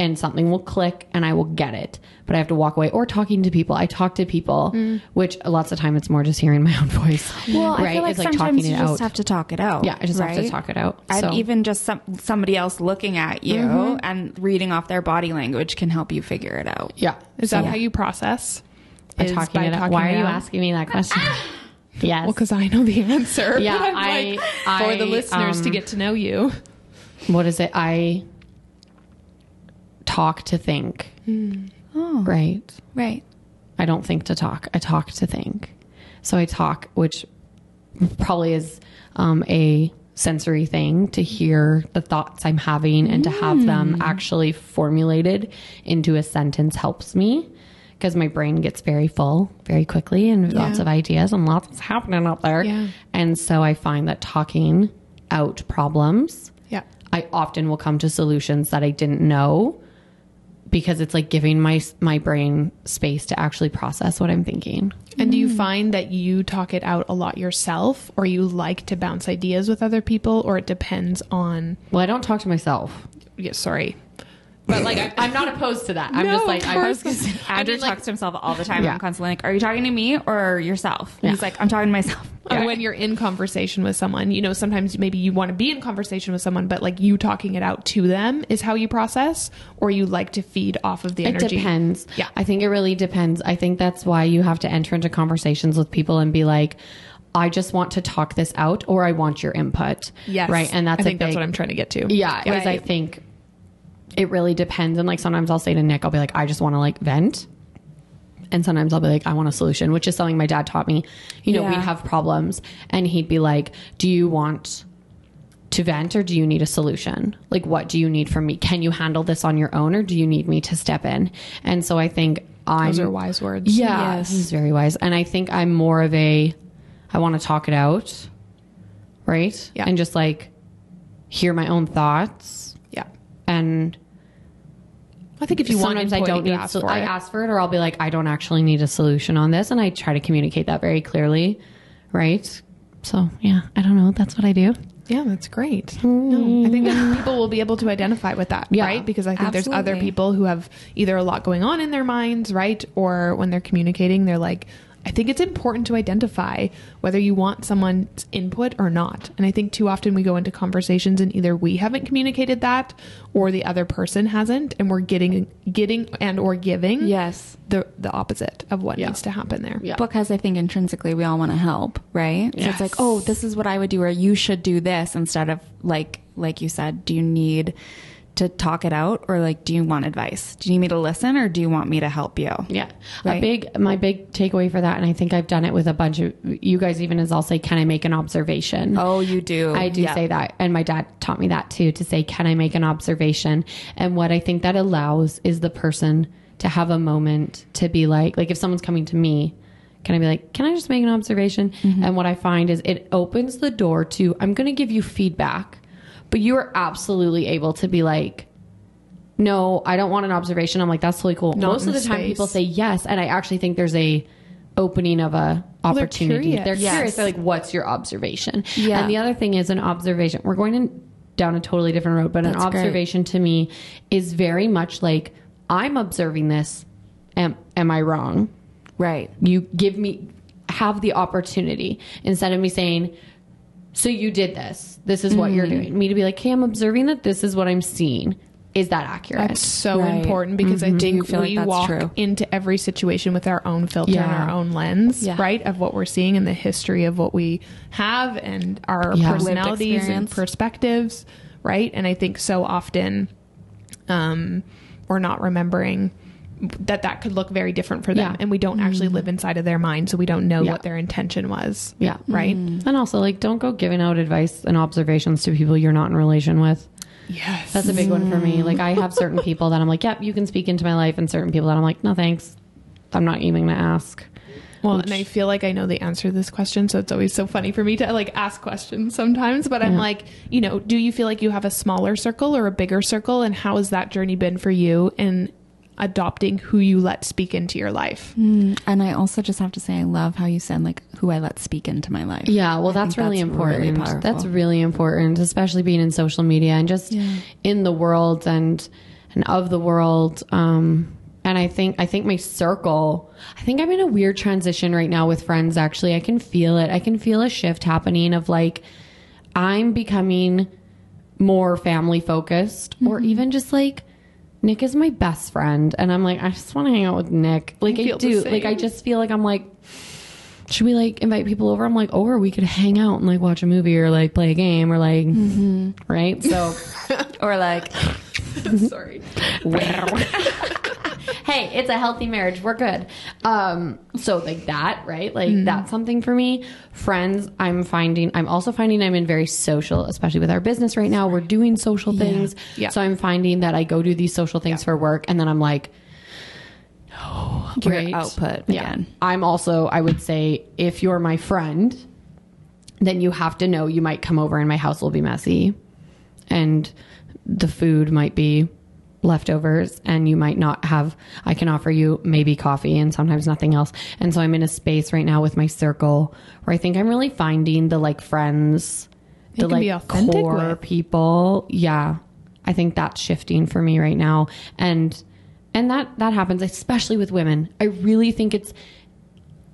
And something will click and I will get it. But I have to walk away or talking to people. I talk to people, which lots of time it's more just hearing my own voice. well, I right? feel like It's like sometimes talking you it just out. have to talk it out. Yeah, I just have to talk it out. And So- even just some somebody else looking at you and reading off their body language can help you figure it out. yeah. Is that how you process? by Is talking by it out. Why are you out? asking me that [LAUGHS] question? yes. Well, because I know the answer. Yeah, [LAUGHS] I'm like, I, for the listeners to um, get to know you. what is it? I talk to think. Oh, Right. right. I don't think to talk. I talk to think. So I talk, which probably is um, a sensory thing to hear the thoughts I'm having and to have them actually formulated into a sentence helps me because my brain gets very full very quickly and lots of ideas and lots is happening up there. Yeah. And so I find that talking out problems Yeah. I often will come to solutions that I didn't know because it's like giving my my brain space to actually process what I'm thinking. And do you find that you talk it out a lot yourself, or you like to bounce ideas with other people, or it depends on? Well, I don't talk to myself, Yeah, sorry. but like I, I'm not opposed to that. I'm No, just like of I course. was gonna I Andrew mean, like, talks to himself all the time. Yeah. I'm constantly like, "Are you talking to me or yourself?" Yeah. He's like, "I'm talking to myself." Or when you're in conversation with someone, you know, sometimes maybe you want to be in conversation with someone, but like you talking it out to them is how you process, or you like to feed off of the energy. it depends. Yeah. I think it really depends. I think that's why you have to enter into conversations with people and be like, I just want to talk this out, or I want your input. Yes. right, and that's I think a that's what I'm trying to get to. Yeah, because I think it really depends. And like sometimes I'll say to Nick, I'll be like, I just want to like vent. And sometimes I'll be like, I want a solution, which is something my dad taught me. You know, Yeah. we'd have problems and he'd be like, Do you want to vent or do you need a solution? Like, what do you need from me? Can you handle this on your own or do you need me to step in? And so I think I'm. Those are wise words. Yeah, Yes. he's very wise. And I think I'm more of a, I want to talk it out, right? Yeah. And just like hear my own thoughts. Yeah. And I think if you want sometimes input, I don't need, ask so I ask for it, or I'll be like, I don't actually need a solution on this, and I try to communicate that very clearly, right? So yeah, I don't know. That's what I do. Yeah, that's great. No, mm. I think that people will be able to identify with that, Yeah, right? Because I think there's other people who have either a lot going on in their minds, right? Or when they're communicating, they're like, I think it's important to identify whether you want someone's input or not. And I think too often we go into conversations and either we haven't communicated that or the other person hasn't and we're getting getting and or giving Yes. the the opposite of what Yeah. needs to happen there. Yeah. Because I think intrinsically we all want to help, right? So it's like, oh, this is what I would do, or you should do this instead of like, like you said, do you need to talk it out or like do you want advice? Do you need me to listen or do you want me to help you? Yeah. Right. A big my big takeaway for that, and I think I've done it with a bunch of you guys even is I'll say, Can I make an observation? Oh, you do. I do Yeah. say that. And my dad taught me that too to say, Can I make an observation? And what I think that allows is the person to have a moment to be like, like if someone's coming to me, can I be like, Can I just make an observation? Mm-hmm. And what I find is it opens the door to, I'm going to give you feedback, but you are absolutely able to be like, no, I don't want an observation. I'm like, that's totally cool. Not Most of the time, people say yes, and I actually think there's a opening of a they're opportunity. curious. They're Yes. curious. They're like, what's your observation? Yeah. And the other thing is an observation. We're going in, down a totally different road, but an That's great. observation to me is very much like I'm observing this. Am am I wrong? Right. You give me have the opportunity instead of me saying, "So you did this. This is what you're Mm-hmm. doing." Me to be like, "Hey, I'm observing that. This is what I'm seeing. Is that accurate?" That's so Right. important because I think feel like we that's walk true? into every situation with our own filter and our own lens, Yeah. right? Of what we're seeing and the history of what we have and our Yeah. Personalities and perspectives, right? And I think so often um, we're not remembering that that could look very different for them Yeah. and we don't actually mm. live inside of their mind so we don't know Yeah. what their intention was Yeah. right mm. And also, like, don't go giving out advice and observations to people you're not in relation with. yes That's a big one for me. Mm. Like, I have certain people that I'm like, yep, you can speak into my life, and certain people that I'm like, no, thanks. I'm not even going to ask. Well, and I feel like I know the answer to this question, so it's always so funny for me to like ask questions sometimes. But I'm Yeah. like, you know, do you feel like you have a smaller circle or a bigger circle, and how has that journey been for you in adopting who you let speak into your life? Mm, and I also just have to say, I love how you said like who I let speak into my life. Yeah, well, I that's really that's important. really that's really important, especially being in social media and just in the world and and of the world. Um, and I think I think my circle. I think I'm in a weird transition right now with friends. Actually, I can feel it. I can feel a shift happening of like I'm becoming more family focused, or even just like. Nick is my best friend, and I'm like, I just want to hang out with Nick. Like I, the do. Like I just feel like I'm like, should we like invite people over? I'm like, oh, or we could hang out and like watch a movie or like play a game or like, mm-hmm. right? So, [LAUGHS] or like [LAUGHS] Sorry. [LAUGHS] hey, it's a healthy marriage. We're good. Um, so like that, right? Like that's something for me. Friends, I'm finding, I'm also finding I'm in very social, especially with our business right now. We're doing social things. Yeah. So I'm finding that I go do these social things for work and then I'm like, your Right. output Yeah. again. I'm also, I would say, if you're my friend, then you have to know you might come over and my house will be messy and the food might be leftovers and you might not have I can offer you maybe coffee and sometimes nothing else. And so I'm in a space right now with my circle where I think I'm really finding the like friends, the like authentic core with. people. Yeah. I think that's shifting for me right now. And and that that happens especially with women. I really think it's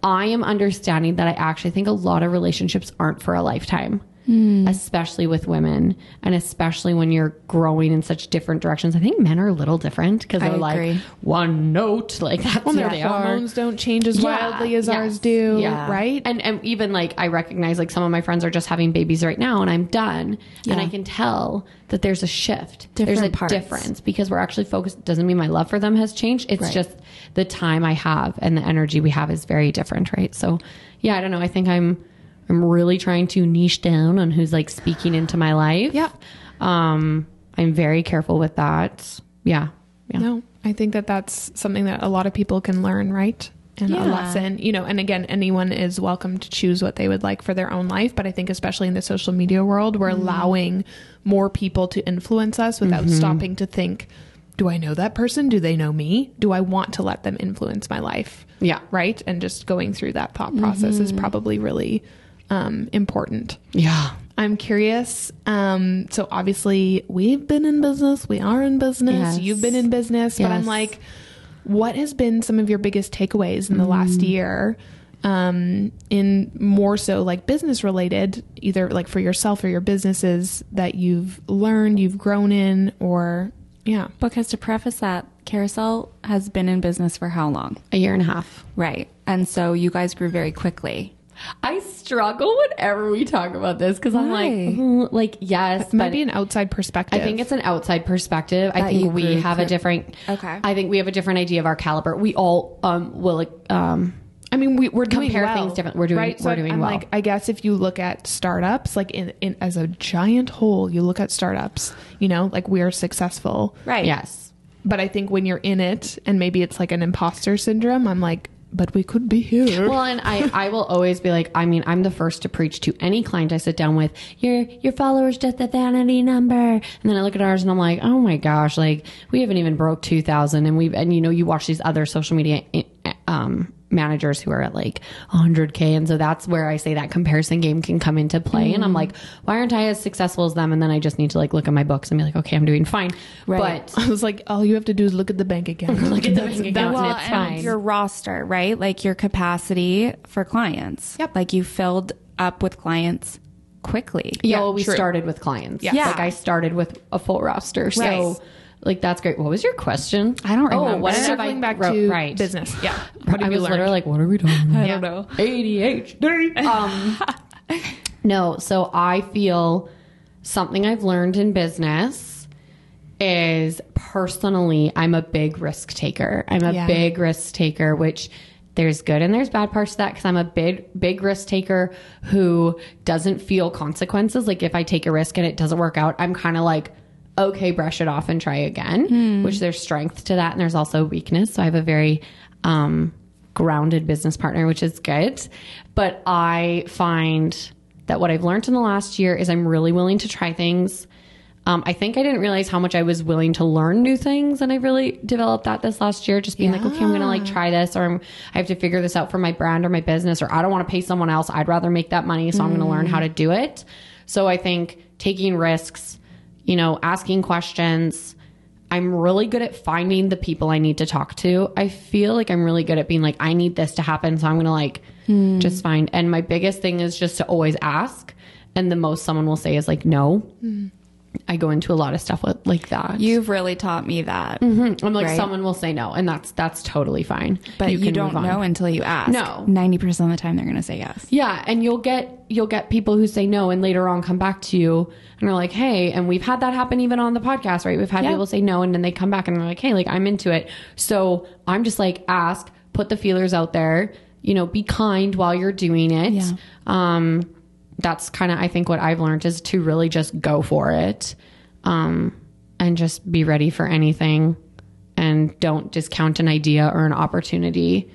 I am understanding that I actually think a lot of relationships aren't for a lifetime. Hmm. Especially with women, and especially when you're growing in such different directions. I think men are a little different because they're like one note, [LAUGHS] like that's Well, where their they are hormones don't change as Yeah, wildly as yes, ours do, yeah. right? And and even like I recognize like some of my friends are just having babies right now, and I'm done, and I can tell that there's a shift. there's a Different parts. difference because we're actually focused. Doesn't mean my love for them has changed. It's Right. just the time I have and the energy we have is very different, right? So yeah, I don't know. I think I'm I'm really trying to niche down on who's like speaking into my life. Yeah. Um, I'm very careful with that. Yeah. Yeah. No, I think that that's something that a lot of people can learn, right? And a lesson, you know, and again, anyone is welcome to choose what they would like for their own life. But I think, especially in the social media world, we're mm-hmm. allowing more people to influence us without mm-hmm. stopping to think, do I know that person? Do they know me? Do I want to let them influence my life? Yeah. Right. And just going through that thought process is mm-hmm. probably really um, important. Yeah. I'm curious. Um, so obviously we've been in business. We are in business. Yes. You've been in business, but I'm like, what has been some of your biggest takeaways in the last Mm. year? Um, in more so like business related, either like for yourself or your businesses that you've learned, you've grown in, or yeah. Because to preface that, Carousel has been in business for how long? A year and a half. Right. And so you guys grew very quickly. I struggle whenever we talk about this because I'm like, Why? mm, like yes, It might but be an outside perspective. I think it's an outside perspective. I That you think we grew have a different. Okay. I think we have a different idea of our caliber. We all um will um I mean, we, we're doing compare well, things different. We're doing- right. We're doing I'm well. like, I guess if you look at startups, like in, in as a giant whole, you look at startups. You know, like we are successful, Right. yes. but I think when you're in it, and maybe it's like an imposter syndrome. I'm like, but we could be here. Well, and I, I will always be like, I mean, I'm the first to preach to any client I sit down with. Your your followers just a vanity number, and then I look at ours and I'm like, oh my gosh, like we haven't even broke two thousand, and we've and you know you watch these other social media um, managers who are at like 100k, and so that's where I say that comparison game can come into play, and I'm mm. like, why aren't I as successful as them? And then I just need to like look at my books and be like, okay, I'm doing fine, Right. but [LAUGHS] I was like, all you have to do is look at the bank [LAUGHS] account. look at the bank account was- and Well, it's fine. your roster, right? Like your capacity for clients. Yep. Like you filled up with clients quickly. Yeah, Yeah, well, we true. started with clients. Yeah. Like I started with a full roster. So Right. Like that's great. What was your question? I don't Oh, remember. what did Circling I back wrote- to right. business. Yeah. What I you was learned? literally like, what are we doing? I don't know. ADHD. [LAUGHS] um, no, so I feel something I've learned in business is personally, I'm a big risk taker. I'm a Yeah. big risk taker, which there's good and there's bad parts to that because I'm a big, big risk taker who doesn't feel consequences. Like if I take a risk and it doesn't work out, I'm kind of like, okay, brush it off and try again, which there's strength to that. And there's also weakness. So I have a very, um, grounded business partner, which is good. But I find that what I've learned in the last year is I'm really willing to try things. Um, I think I didn't realize how much I was willing to learn new things, and I really developed that this last year. Just being like, okay, I'm gonna like try this, or I'm, I have to figure this out for my brand or my business, or I don't want to pay someone else. I'd rather make that money, so I'm gonna learn how to do it. So I think taking risks, you know, asking questions, I'm really good at finding the people I need to talk to. I feel like I'm really good at being like, I need this to happen. So I'm going to like hmm. just find. And my biggest thing is just to always ask. And the most someone will say is like, no. Hmm. I go into a lot of stuff with like that. You've really taught me that. I'm like, right. someone will say no. And that's, that's totally fine. But you, can don't know until you ask. No. 90% of the time they're going to say yes. Yeah, and you'll get you'll get people who say no and later on come back to you and are like, "Hey," and we've had that happen even on the podcast, right? We've had Yeah. people say no and then they come back and they're like, "Hey, like I'm into it." So, I'm just like ask, put the feelers out there, you know, be kind while you're doing it. Yeah. Um that's kind of I think what I've learned is to really just go for it. Um and just be ready for anything and don't discount an idea or an opportunity.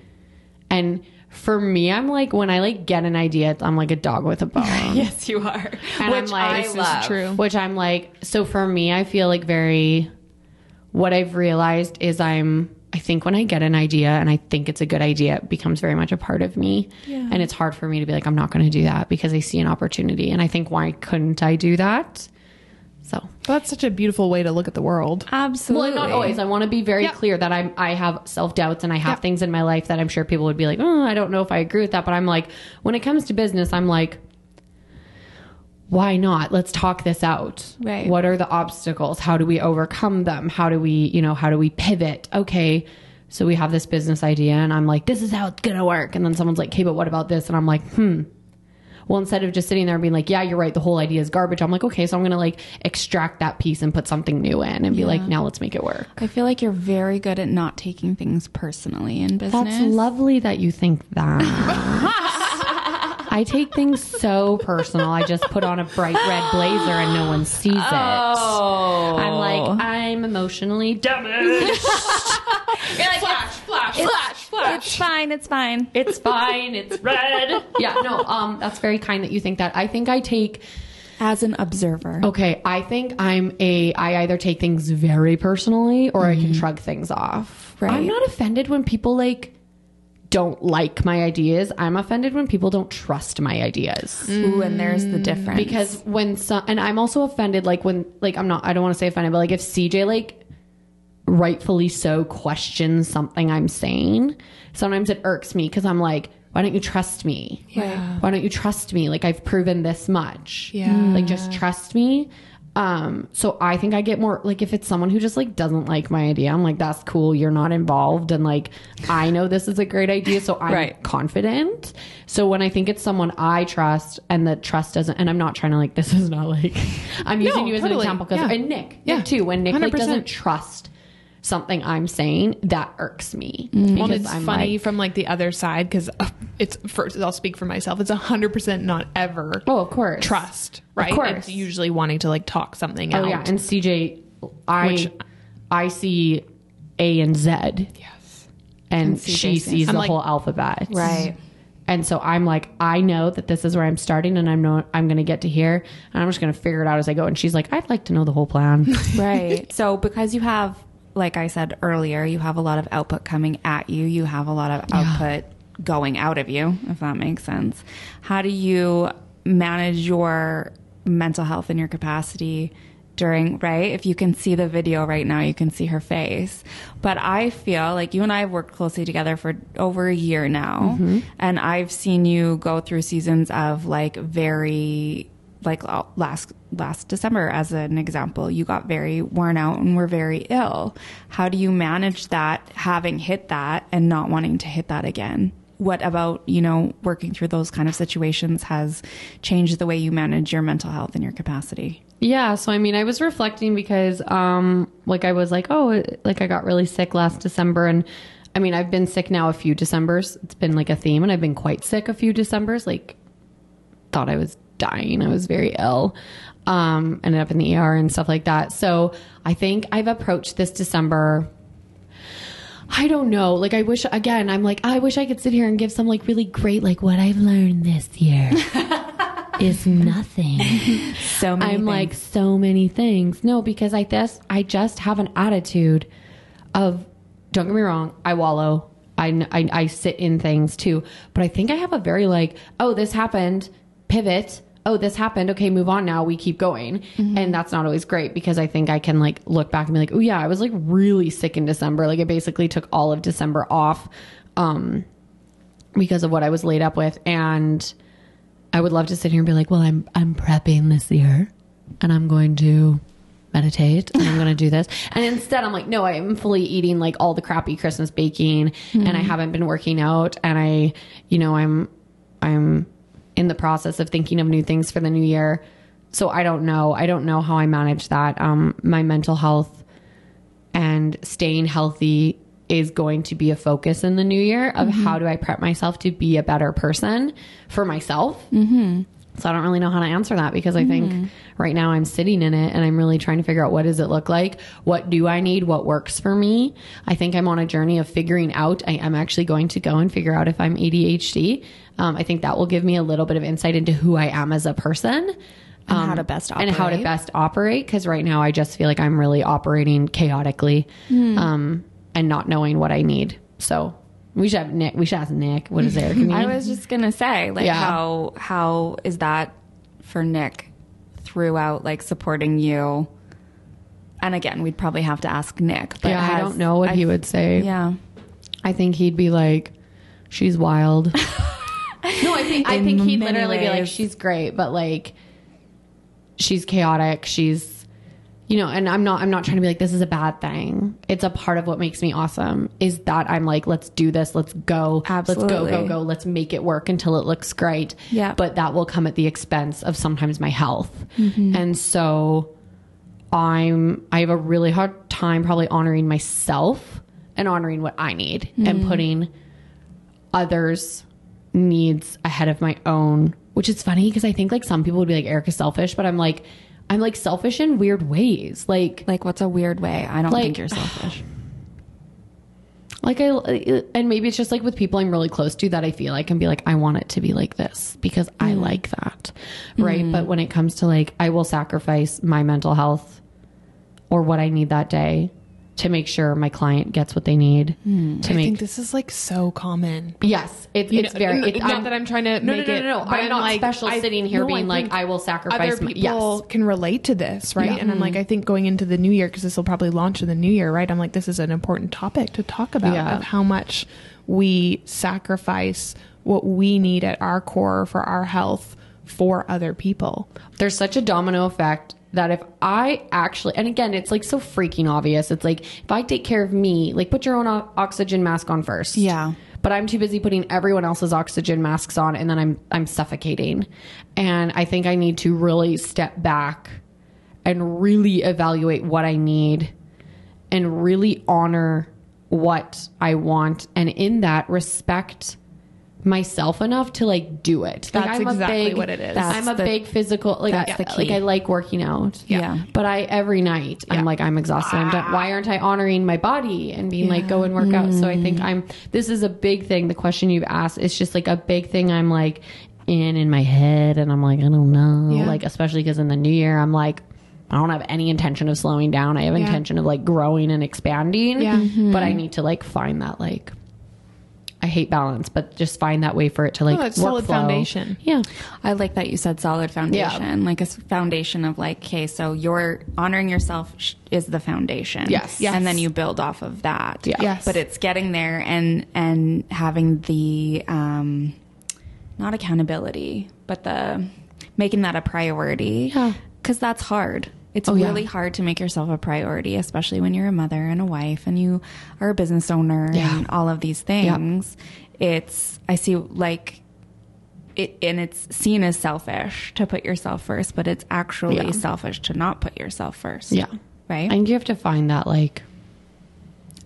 And for me, I'm like when I like get an idea, I'm like a dog with a bone. [LAUGHS] Yes, you are. And I'm Which like, I this is love. true. Which I'm like, so for me, I feel like very. What I've realized is I'm. I think when I get an idea and I think it's a good idea, it becomes very much a part of me. Yeah. And it's hard for me to be like, I'm not going to do that because I see an opportunity. And I think, why couldn't I do that? So That's such a beautiful way to look at the world. Absolutely. well, not always. I want to be very Yeah. clear that I'm I have self doubts and I have Yeah. things in my life that I'm sure people would be like, oh, I don't know if I agree with that. But I'm like, when it comes to business, I'm like, why not? Let's talk this out. Right. What are the obstacles? How do we overcome them? How do we, you know, how do we pivot? Okay. So we have this business idea and I'm like, this is how it's gonna work. And then someone's like, okay, but what about this? And I'm like, hmm. Well, instead of just sitting there and being like, yeah, you're right, the whole idea is garbage, I'm like, okay, so I'm gonna like extract that piece and put something new in and be like, now let's make it work. I feel like you're very good at not taking things personally in business. That's lovely that you think that. [LAUGHS] I take things so personal. I just put on a bright red blazer and no one sees it. Oh. I'm like, I'm emotionally damaged. [LAUGHS] flash, flash, flash, flash. It's fine. It's fine. It's fine. It's red. [LAUGHS] Yeah, no, um, that's very kind that you think that. I think I take As an observer. Okay, I think I'm a I either take things very personally or I can shrug things off. Right. I'm not offended when people like don't like my ideas. I'm offended when people don't trust my ideas. Ooh, and there's the mm. difference. Because when some and I'm also offended like when like I'm not I don't want to say offended, but like if CJ like rightfully so questions something I'm saying, sometimes it irks me because I'm like, why don't you trust me? Yeah. Why don't you trust me? Like I've proven this much. Yeah. Like just trust me. Um, so I think I get more like if it's someone who just like doesn't like my idea, I'm like, that's cool. You're not involved. And like, I know this is a great idea. So I'm Right. confident. So when I think it's someone I trust and the trust doesn't, and I'm not trying to like, [LAUGHS] this is not like, I'm using you as totally. an example because, Yeah. and Nick, Yeah. Nick too, when Nick like doesn't trust something I'm saying, that irks me. Mm. Well, it's I'm funny like, from like the other side because uh, it's first. I'll speak for myself. It's a hundred percent not ever oh, of course. trust, right? Of course. It's usually wanting to like talk something Oh out. yeah, and CJ, I Which- I see A and Z, yes, and And she sees- sees I'm the like- whole alphabet. Right. And so I'm like, I know that this is where I'm starting, and I'm know I'm going to get to here, and I'm just going to figure it out as I go. And she's like, I'd like to know the whole plan. Right. [LAUGHS] so because you have, like I said earlier, you have a lot of output coming at you. You have a lot of output going out of you, if that makes sense. How do you manage your mental health and your capacity during, right? If you can see the video right now, you can see her face. But I feel like you and I have worked closely together for over a year now. Mm-hmm. And I've seen you go through seasons of like very like uh, last last December as an example, you got very worn out and were very ill. How do you manage that having hit that and not wanting to hit that again? What about, you know, working through those kind of situations has changed the way you manage your mental health and your capacity? Yeah, so I mean, I was reflecting because, um, like, I was like, oh, like I got really sick last December, and I mean, I've been sick now a few Decembers. It's been like a theme, and I've been quite sick a few Decembers. Like, thought I was dying. I was very ill. Um, ended up in the ER and stuff like that. So I think I've approached this December. I don't know. Like, I wish again. I'm like, I wish I could sit here and give some like really great, like what I've learned this year [LAUGHS] is nothing. So many I'm like so many things. No, because I just I just have an attitude of don't get me wrong, I wallow. I, I I sit in things too, but I think I have a very like, oh, this happened, pivot. Oh, this happened. Okay, move on now. We keep going. And that's not always great because I think I can like look back and be like, oh yeah, I was like really sick in December. Like I basically took all of December off um because of what I was laid up with and I would love to sit here and be like, well, I'm I'm prepping this year, and I'm going to meditate, and I'm going to do this. And instead, I'm like, no, I'm fully eating like all the crappy Christmas baking, and I haven't been working out, and I, you know, I'm I'm in the process of thinking of new things for the new year. So I don't know. I don't know how I manage that. Um, my mental health and staying healthy is going to be a focus in the new year of how do I prep myself to be a better person for myself. Mm-hmm. So I don't really know how to answer that because I think right now I'm sitting in it and I'm really trying to figure out what does it look like? What do I need? What works for me? I think I'm on a journey of figuring out. I am actually going to go and figure out if I'm ADHD. Um, I think that will give me a little bit of insight into who I am as a person And how to best and how to operate. best operate because right now I just feel like I'm really operating chaotically um, and not knowing what I need. So we should have Nick. We should ask Nick. What is Eric need? [LAUGHS] I was just gonna say, like, Yeah. how how is that for Nick throughout, like, supporting you? And again, we'd probably have to ask Nick. But yeah, I don't know what I- he would say. Yeah, I think he'd be like, "She's wild." [LAUGHS] no, I think I think he'd many literally be like, "She's great," but like, she's chaotic. She's, you know, and I'm not. I'm not trying to be like this is a bad thing. It's a part of what makes me awesome. Is that I'm like, let's do this. Let's go. Absolutely. Let's go. Go. Go. Let's make it work until it looks great. Yeah. But that will come at the expense of sometimes my health, Mm-hmm. and so. I'm I have a really hard time probably honoring myself and honoring what I need and putting others needs ahead of my own which is funny because I think like some people would be like Erika's selfish but I'm like I'm like selfish in weird ways. Like like, what's a weird way? I don't Like- think you're selfish. [SIGHS] like I and maybe it's just like with people I'm really close to that I feel I can be like I want it to be like this because I mm. like that. Right? Mm. But when it comes to like I will sacrifice my mental health or what I need that day to make sure my client gets what they need hmm. to I make think this is like so common. Yes, it's it's know, very. It, not that I'm trying to No, make no, no, it- no, no. but I'm, I'm not like, special I- sitting here no, I being like, I will sacrifice. Other my, people yes, can relate to this, right? Yeah. And I'm like, mm-hmm. I think going into the new year because this will probably launch in the new year, right? I'm like, this is an important topic to talk about Yeah. of how much we sacrifice what we need at our core for our health for other people. there's such a domino effect that if I actually, and again, it's like so freaking obvious. It's like if I take care of me, like put your own o- oxygen mask on first. Yeah. But I'm too busy putting everyone else's oxygen masks on, and then I'm I'm suffocating. And I think I need to really step back and really evaluate what I need, and really honor what I want, and in that respect myself enough to like do it. Like, That's I'm a exactly big- what it is. I'm a the- big physical like I, that's the like. I like working out. Yeah. But I every night I'm like I'm exhausted. I'm done. Why aren't I honoring my body and being like go and work out? So I Mm. think I'm this is a big thing. The question you've asked is just like a big thing I'm like in in my head and I'm like I don't know. Yeah. Like especially cuz in the new year I'm like I don't have any intention of slowing down. I have Yeah. intention of like growing and expanding. Yeah. But I need to like find that like I hate balance, but just find that way for it to like Oh, work solid flow. foundation. Yeah. I like that you said solid foundation, yeah. like a foundation of like, okay, so you're honoring yourself is the foundation. Yes. Yes. And then you build off of that. Yeah. Yes. But it's getting there and, and having the, um, not accountability, but the making that a priority. Yeah. Cause that's hard. It's Oh, yeah. really hard to make yourself a priority, especially when you're a mother and a wife and you are a business owner Yeah. and all of these things. It's, I see like, it, and it's seen as selfish to put yourself first, but it's actually Yeah. selfish to not put yourself first. Yeah. Right? And you have to find that like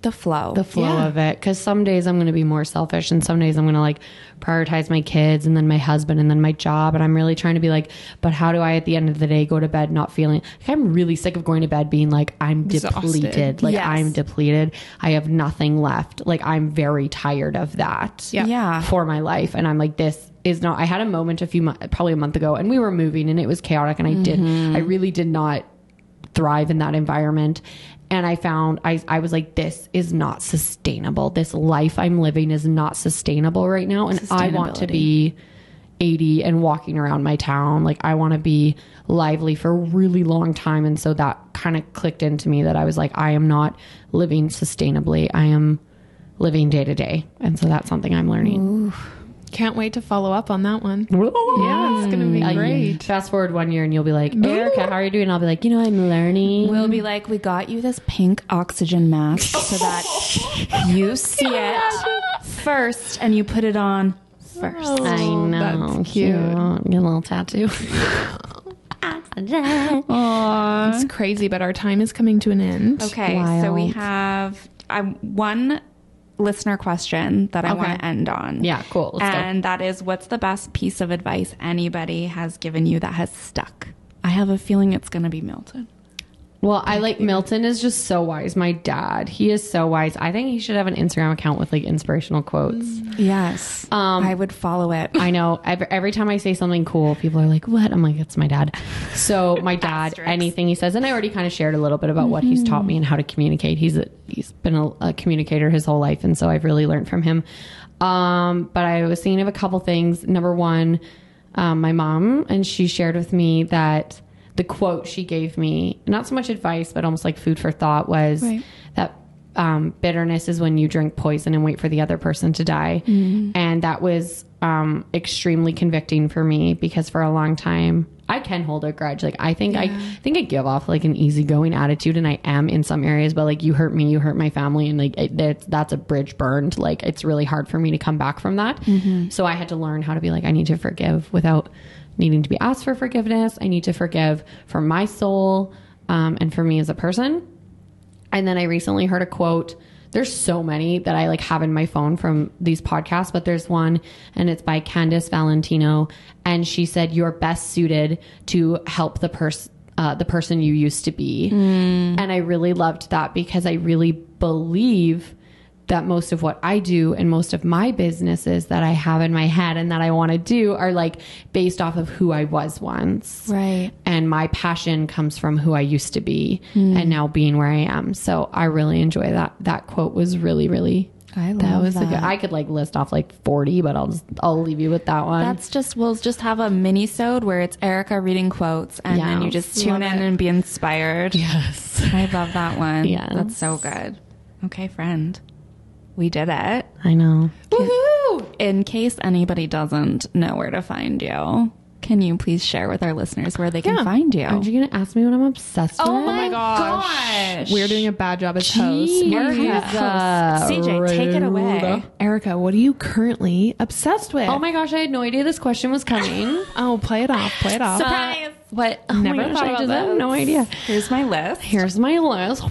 the flow. the flow Yeah. of it because some days i'm going to be more selfish and some days i'm going to like prioritize my kids and then my husband and then my job and i'm really trying to be like but how do i at the end of the day go to bed not feeling like i'm really sick of going to bed being like i'm Exhausted. depleted like Yes. i'm depleted i have nothing left like i'm very tired of that Yeah. Yeah. for my life and i'm like this is not i had a moment a few months probably a month ago and we were moving and it was chaotic and i did mm-hmm. i really did not thrive in that environment. And I found I, I was like, this is not sustainable. This life I'm living is not sustainable right now. And I want to be 80 and walking around my town. Like I want to be lively for a really long time. And so that kind of clicked into me that I was like, I am not living sustainably. I am living day to day. And so that's something I'm learning. Can't wait to follow up on that one. Yeah, Yeah, it's gonna be great. Fast forward one year and you'll be like, Erika, how are you doing? I'll be like, you know, I'm learning. We'll be like, we got you this pink oxygen mask so that [LAUGHS] you see it first and you put it on first. I know. Oh, that's cute. Get a little tattoo. It's crazy, but our time is coming to an end. Okay, so we Wild. have um, one listener question that I Okay. want to end on. Yeah, cool. Let's go. and that is what's the best piece of advice anybody has given you that has stuck? I have a feeling it's going to be Milton. Well, I like Milton is just so wise. My dad, he is so wise. I think he should have an Instagram account with like inspirational quotes. Yes. Um, I would follow it. I know every, every time I say something cool, people are like, "What?" I'm like, "It's my dad." So my [LAUGHS] dad, anything he says, and I already kind of shared a little bit about what he's taught me and how to communicate. He's a, he's been a, a communicator his whole life, and so I've really learned from him. Um, but I was thinking of a couple things. Number one, um, my mom, and she shared with me that the quote she gave me, not so much advice, but almost like food for thought, was Right. that um, bitterness is when you drink poison and wait for the other person to die. And that was um, extremely convicting for me because for a long time, I can hold a grudge. Like I think I, I think I give off like an easygoing attitude, and I am in some areas. But like you hurt me, you hurt my family, and like it, that's that's a bridge burned. Like it's really hard for me to come back from that. So I had to learn how to be like I need to forgive without needing to be asked for forgiveness. I need to forgive for my soul um, and for me as a person. And then I recently heard a quote. There's so many that I like have in my phone from these podcasts, but there's one and it's by Candice Valentino. And she said, You're best suited to help the person. Uh, the person you used to be. And I really loved that because I really believe that most of what I do and most of my businesses that I have in my head and that I want to do are like based off of who I was once Right. and my passion comes from who I used to be hmm. and now being where I am. So I really enjoy that. That quote was really, really. I that love was a good. that. I could like list off like forty, but I'll just I'll leave you with that one. That's just we'll just have a mini sode where it's Erika reading quotes and then you just tune Love in it. and be inspired. yes. I love that one. [LAUGHS] Yes. That's so good. Okay, friend. We did it. I know. Woohoo! In case anybody doesn't know where to find you, can you please share with our listeners where they can Yeah. find you? Aren't you gonna ask me what I'm obsessed with? Oh Oh my gosh. We're doing a bad job as hosts. Jeez. Erika, Uh, CJ, take it away. Erika, what are you currently obsessed with? Oh my gosh, I had no idea this question was coming. [GASPS] Oh, play it off. Play it off. Surprise. What? Oh Never my gosh, thought I about just have this. no idea. Here's my list. Here's my list.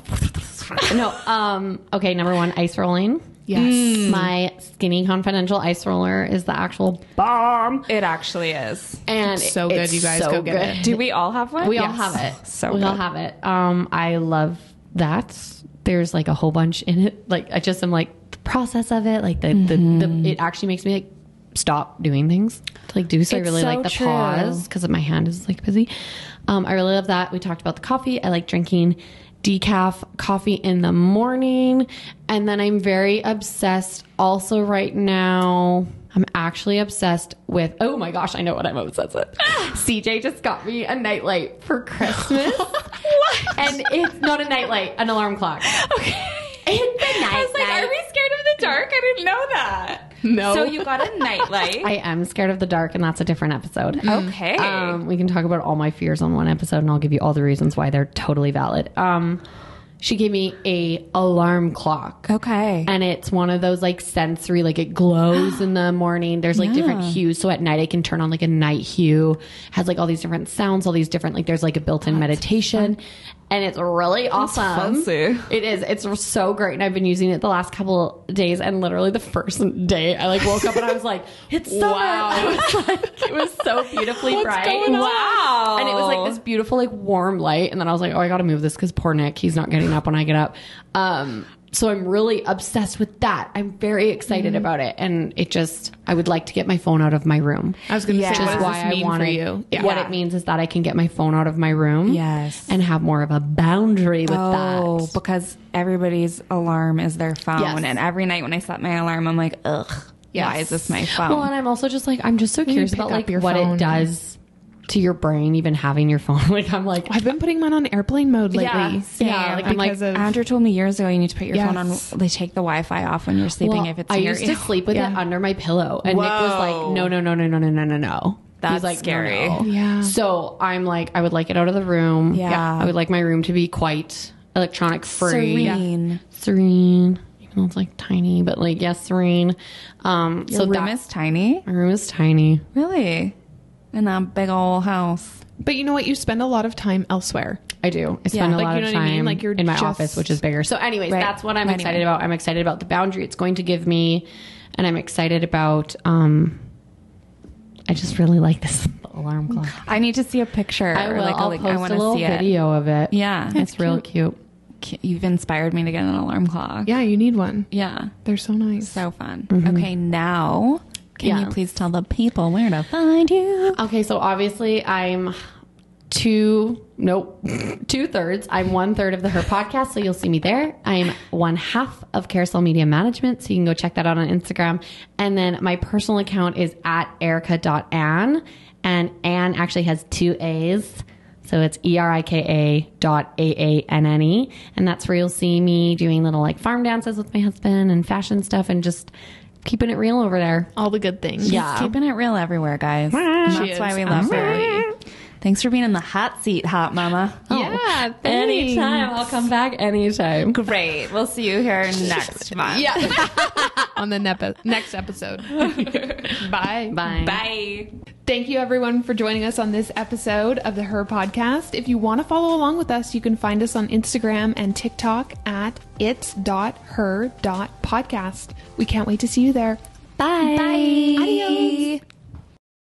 no, um, okay, number one, ice rolling. Yes. My skinny confidential ice roller is the actual bomb. It actually is. And So good, it's you guys so go get good. it. Do we all have one? We all have it. So we all have it. Um, I love that. There's like a whole bunch in it. Like I just am like the process of it. Like the the, the it actually makes me like stop doing things to like do. So I really so like the true. pause because my hand is like busy. Um, I really love that. We talked about the coffee. I like drinking decaf coffee in the morning, and then I'm very obsessed. Also, right now. I'm actually obsessed with. Oh my gosh, I know what I'm obsessed with. Ah. CJ just got me a nightlight for Christmas. [LAUGHS] And it's not a nightlight, an alarm clock. Okay. It's a I was like, are we scared of the dark? I didn't know that. [LAUGHS] No. So you got a nightlight. [LAUGHS] I am scared of the dark, and that's a different episode. okay. Um, we can talk about all my fears on one episode, and I'll give you all the reasons why they're totally valid. Um, she gave me a alarm clock. okay. And it's one of those like sensory, like it glows in the morning. There's like different Yeah. hues. So at night I can turn on like a night hue, has like all these different sounds, all these different, like there's like a built in meditation. And it's really awesome. fancy. It is. It's so great. And I've been using it the last couple days. And literally the first day I like woke up and I was like, [LAUGHS] it's summer. I was [LAUGHS] [LAUGHS] like, it was so beautifully bright. going on? Wow. And it was like this beautiful, like warm light. And then I was like, oh, I got to move this because poor Nick, he's not getting up when I get up. Um, so I'm really obsessed with that. I'm very excited mm-hmm. about it. And it just, I would like to get my phone out of my room. I was going to Yeah. say, Which what is why I want you? What Yeah. it means is that I can get my phone out of my room. Yes. And have more of a boundary with Oh, that. Oh, because everybody's alarm is their phone. Yes. And every night when I set my alarm, I'm like, ugh, why is this my phone? Well, and I'm also just like, I'm just so curious about like your what phone. it does to your brain, even having your phone. [LAUGHS] like, I'm like, I've been putting mine on airplane mode lately. Yeah, same. Yeah, like, I'm like, because of Andrew told me years ago you need to put your phone on. Yes. They take the Wi-Fi off when you're sleeping Well, if it's I used to sleep with it under my pillow, and Nick was like, "No, no, no, no, no, no, no, no, no." That's He's like, scary. no." Yeah. So I'm like, I would like it out of the room. Yeah. I would like my room to be quite electronic free, serene. serene. Even though it's like tiny, but like yes, serene. Um, Your so room that- is tiny. my room is tiny. Really, in that big old house. But you know what? You spend a lot of time elsewhere. I do. I spend Yeah. a Like, lot you of know what I time mean? Like, you're in my just- office, which is bigger. So, anyways, Right. that's what I'm Anyway. excited about. I'm excited about the boundary it's going to give me, and I'm excited about. um I just really like this [LAUGHS] alarm clock. I need to see a picture. I will. Like I'll like, post I a want to little see video of it. Yeah, it's real cute. You've inspired me to get an alarm clock. Yeah, you need one. Yeah, They're so nice. so fun. Okay, now can Yeah. you please tell the people where to find you? Okay, so obviously I'm two, nope, [LAUGHS] two thirds. I'm one third of the Her podcast, so you'll see me there. I'm one half of Carousel Media Management, so you can go check that out on Instagram. And then my personal account is at erika.aanne, and Ann actually has two A's. So it's E R I K A dot A A N N E. And that's where you'll see me doing little like farm dances with my husband and fashion stuff and just keeping it real over there. All the good things. Yeah. Keeping it real everywhere, guys. And She that's is, why we love her. absolutely. Thanks for being in the hot seat, hot mama. Oh, yeah. thanks. Anytime. I'll come back anytime. Great. We'll see you here [LAUGHS] next month. Yeah. [LAUGHS] On the nepe- next episode. [LAUGHS] Bye. Bye. Bye. Thank you, everyone, for joining us on this episode of the Her Podcast. If you want to follow along with us, you can find us on Instagram and TikTok at its.her.podcast. We can't wait to see you there. Bye. Bye. Adios.